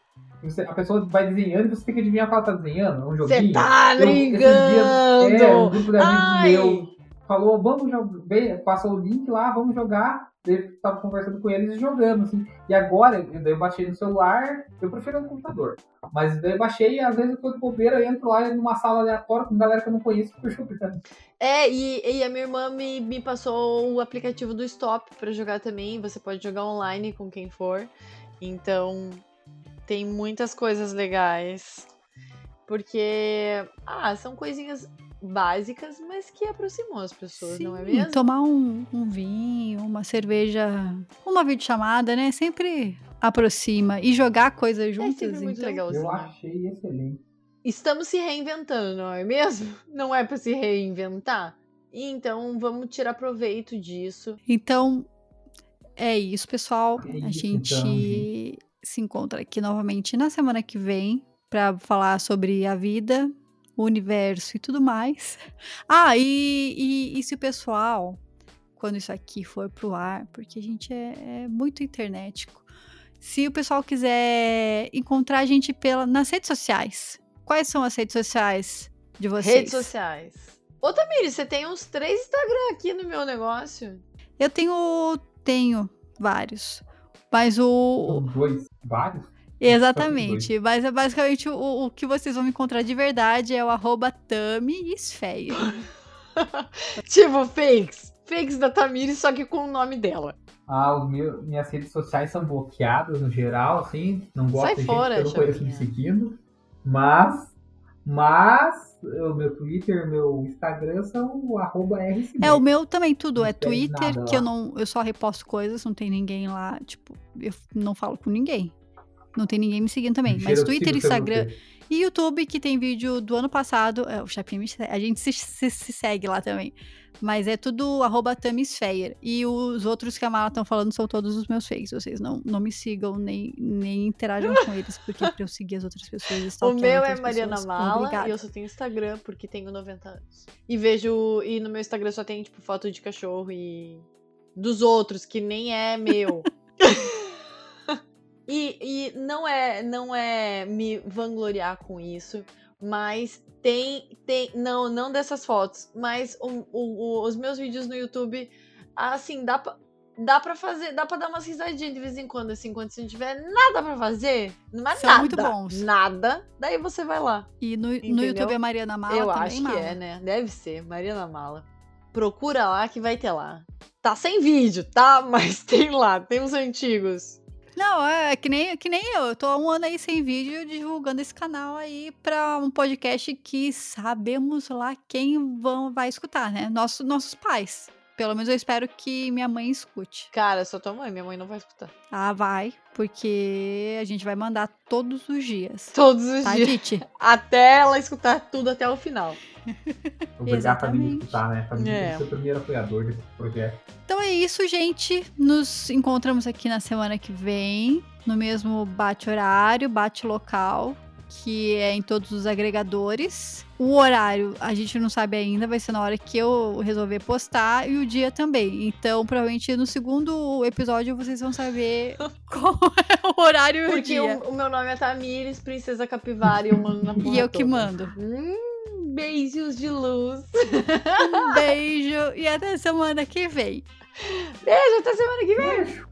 C: Você, a pessoa vai desenhando e você tem que adivinhar o que ela tá desenhando. É um joguinho.
B: Você tá brincando!
C: Dias, é, um grupo de amigos meu falou, vamos jogar, passou o link lá, vamos jogar. Eu tava conversando com eles e jogando, assim. E agora, daí eu baixei no celular, eu prefiro no computador. Mas daí eu baixei e às vezes eu tô de bobeira, eu entro lá numa sala aleatória com galera que eu não conheço por jogando.
B: É, e, e a minha irmã me, me passou o aplicativo do Stop para jogar também. Você pode jogar online com quem for. Então, tem muitas coisas legais. Porque, ah, são coisinhas básicas, mas que aproximam as pessoas,
A: Sim,
B: não é mesmo?
A: Tomar um, um vinho, uma cerveja, uma videochamada, né? Sempre aproxima. E jogar coisas juntas.
B: É sempre muito
A: então...
B: legalzinho.
C: Eu achei excelente.
B: Estamos se reinventando, não é mesmo? Não é para se reinventar? Então vamos tirar proveito disso.
A: Então é isso, pessoal.
C: É isso,
A: a gente
C: então,
A: se encontra aqui novamente na semana que vem para falar sobre a vida o universo e tudo mais. Ah, e, e, e, se o pessoal, quando isso aqui for pro ar, porque a gente é, é muito internetico, se o pessoal quiser encontrar a gente pela, nas redes sociais, quais são as redes sociais de vocês?
B: Redes sociais. Ô, Tamiri, você tem uns três Instagram aqui no meu negócio?
A: Eu tenho, tenho vários. Mas o.
C: Dois, vários?
A: Exatamente, mas é basicamente o, o que vocês vão encontrar de verdade é o arroba
B: tipo, fakes. Fakes da Tamiri, só que com o nome dela.
C: Ah, os meus, minhas redes sociais são bloqueadas no geral, assim. Não gosto
B: Sai
C: de
B: fora,
C: gente que eu não conheço me seguindo. Mas, mas, o meu Twitter, meu Instagram são o arroba RCB.
A: É, o meu também tudo
C: Não
A: é Twitter, que eu não, eu só reposto coisas, não tem ninguém lá, tipo, eu não falo com ninguém. Não tem ninguém me seguindo também, mas Twitter, Instagram e YouTube, que tem vídeo do ano passado, é, o Chapinha me segue, a gente se, se- se segue lá também. Mas é tudo arroba Tamisfeyer. E os outros que a Mala estão falando são todos os meus fakes. Vocês não, não me sigam, nem, nem interajam com eles, porque pra eu seguir as outras pessoas.
B: O meu é Mariana
A: pessoas,
B: Mala
A: obrigada.
B: e eu só tenho Instagram porque tenho 90 anos. E vejo. E no meu Instagram só tem, tipo, foto de cachorro e. dos outros, que nem é meu. e, e não é não é me vangloriar com isso, mas tem. tem não, não dessas fotos, mas o- o- os meus vídeos no YouTube, assim, dá pra. Dá pra fazer, dá pra dar umas risadinhas de vez em quando, assim, quando você não tiver nada pra fazer, é
A: São
B: nada,
A: muito bons.
B: nada, daí você vai lá.
A: E no, no? YouTube é Mariana Mala
B: Eu acho que
A: Mala.
B: é, né? Deve ser, Mariana Mala. Procura lá que vai ter lá. Tá sem vídeo, tá? Mas tem lá, tem uns antigos.
A: Não, é que nem, que nem eu. Eu tô há um ano aí sem vídeo divulgando esse canal aí pra um podcast que sabemos lá quem vão, vai escutar, né? Nosso, nossos pais. Pelo menos eu espero que minha mãe escute.
B: Cara, só tua mãe, minha mãe não vai escutar.
A: Ah, vai, porque a gente vai mandar todos os dias.
B: Todos os
A: Tá,
B: dias.
A: Dite?
B: Até ela escutar tudo até o final.
C: Obrigar a família a
A: Exatamente.
C: escutar, né? A família
B: É.
C: ser o primeiro apoiador desse projeto.
A: Então é isso, gente. Nos encontramos aqui na semana que vem, no mesmo bate-horário, bate-local, que é em todos os agregadores. O horário a gente não sabe ainda, vai ser na hora que eu resolver postar e o dia também. Então, provavelmente no segundo episódio vocês vão saber qual é o horário e o
B: Porque
A: dia.
B: o, o meu nome é Tamires, Princesa Capivara, e eu mando na porra
A: E eu que
B: toda.
A: mando.
B: Hum, beijos de luz.
A: Um beijo e até semana que vem.
B: Beijo, até semana que vem.
C: Beijo!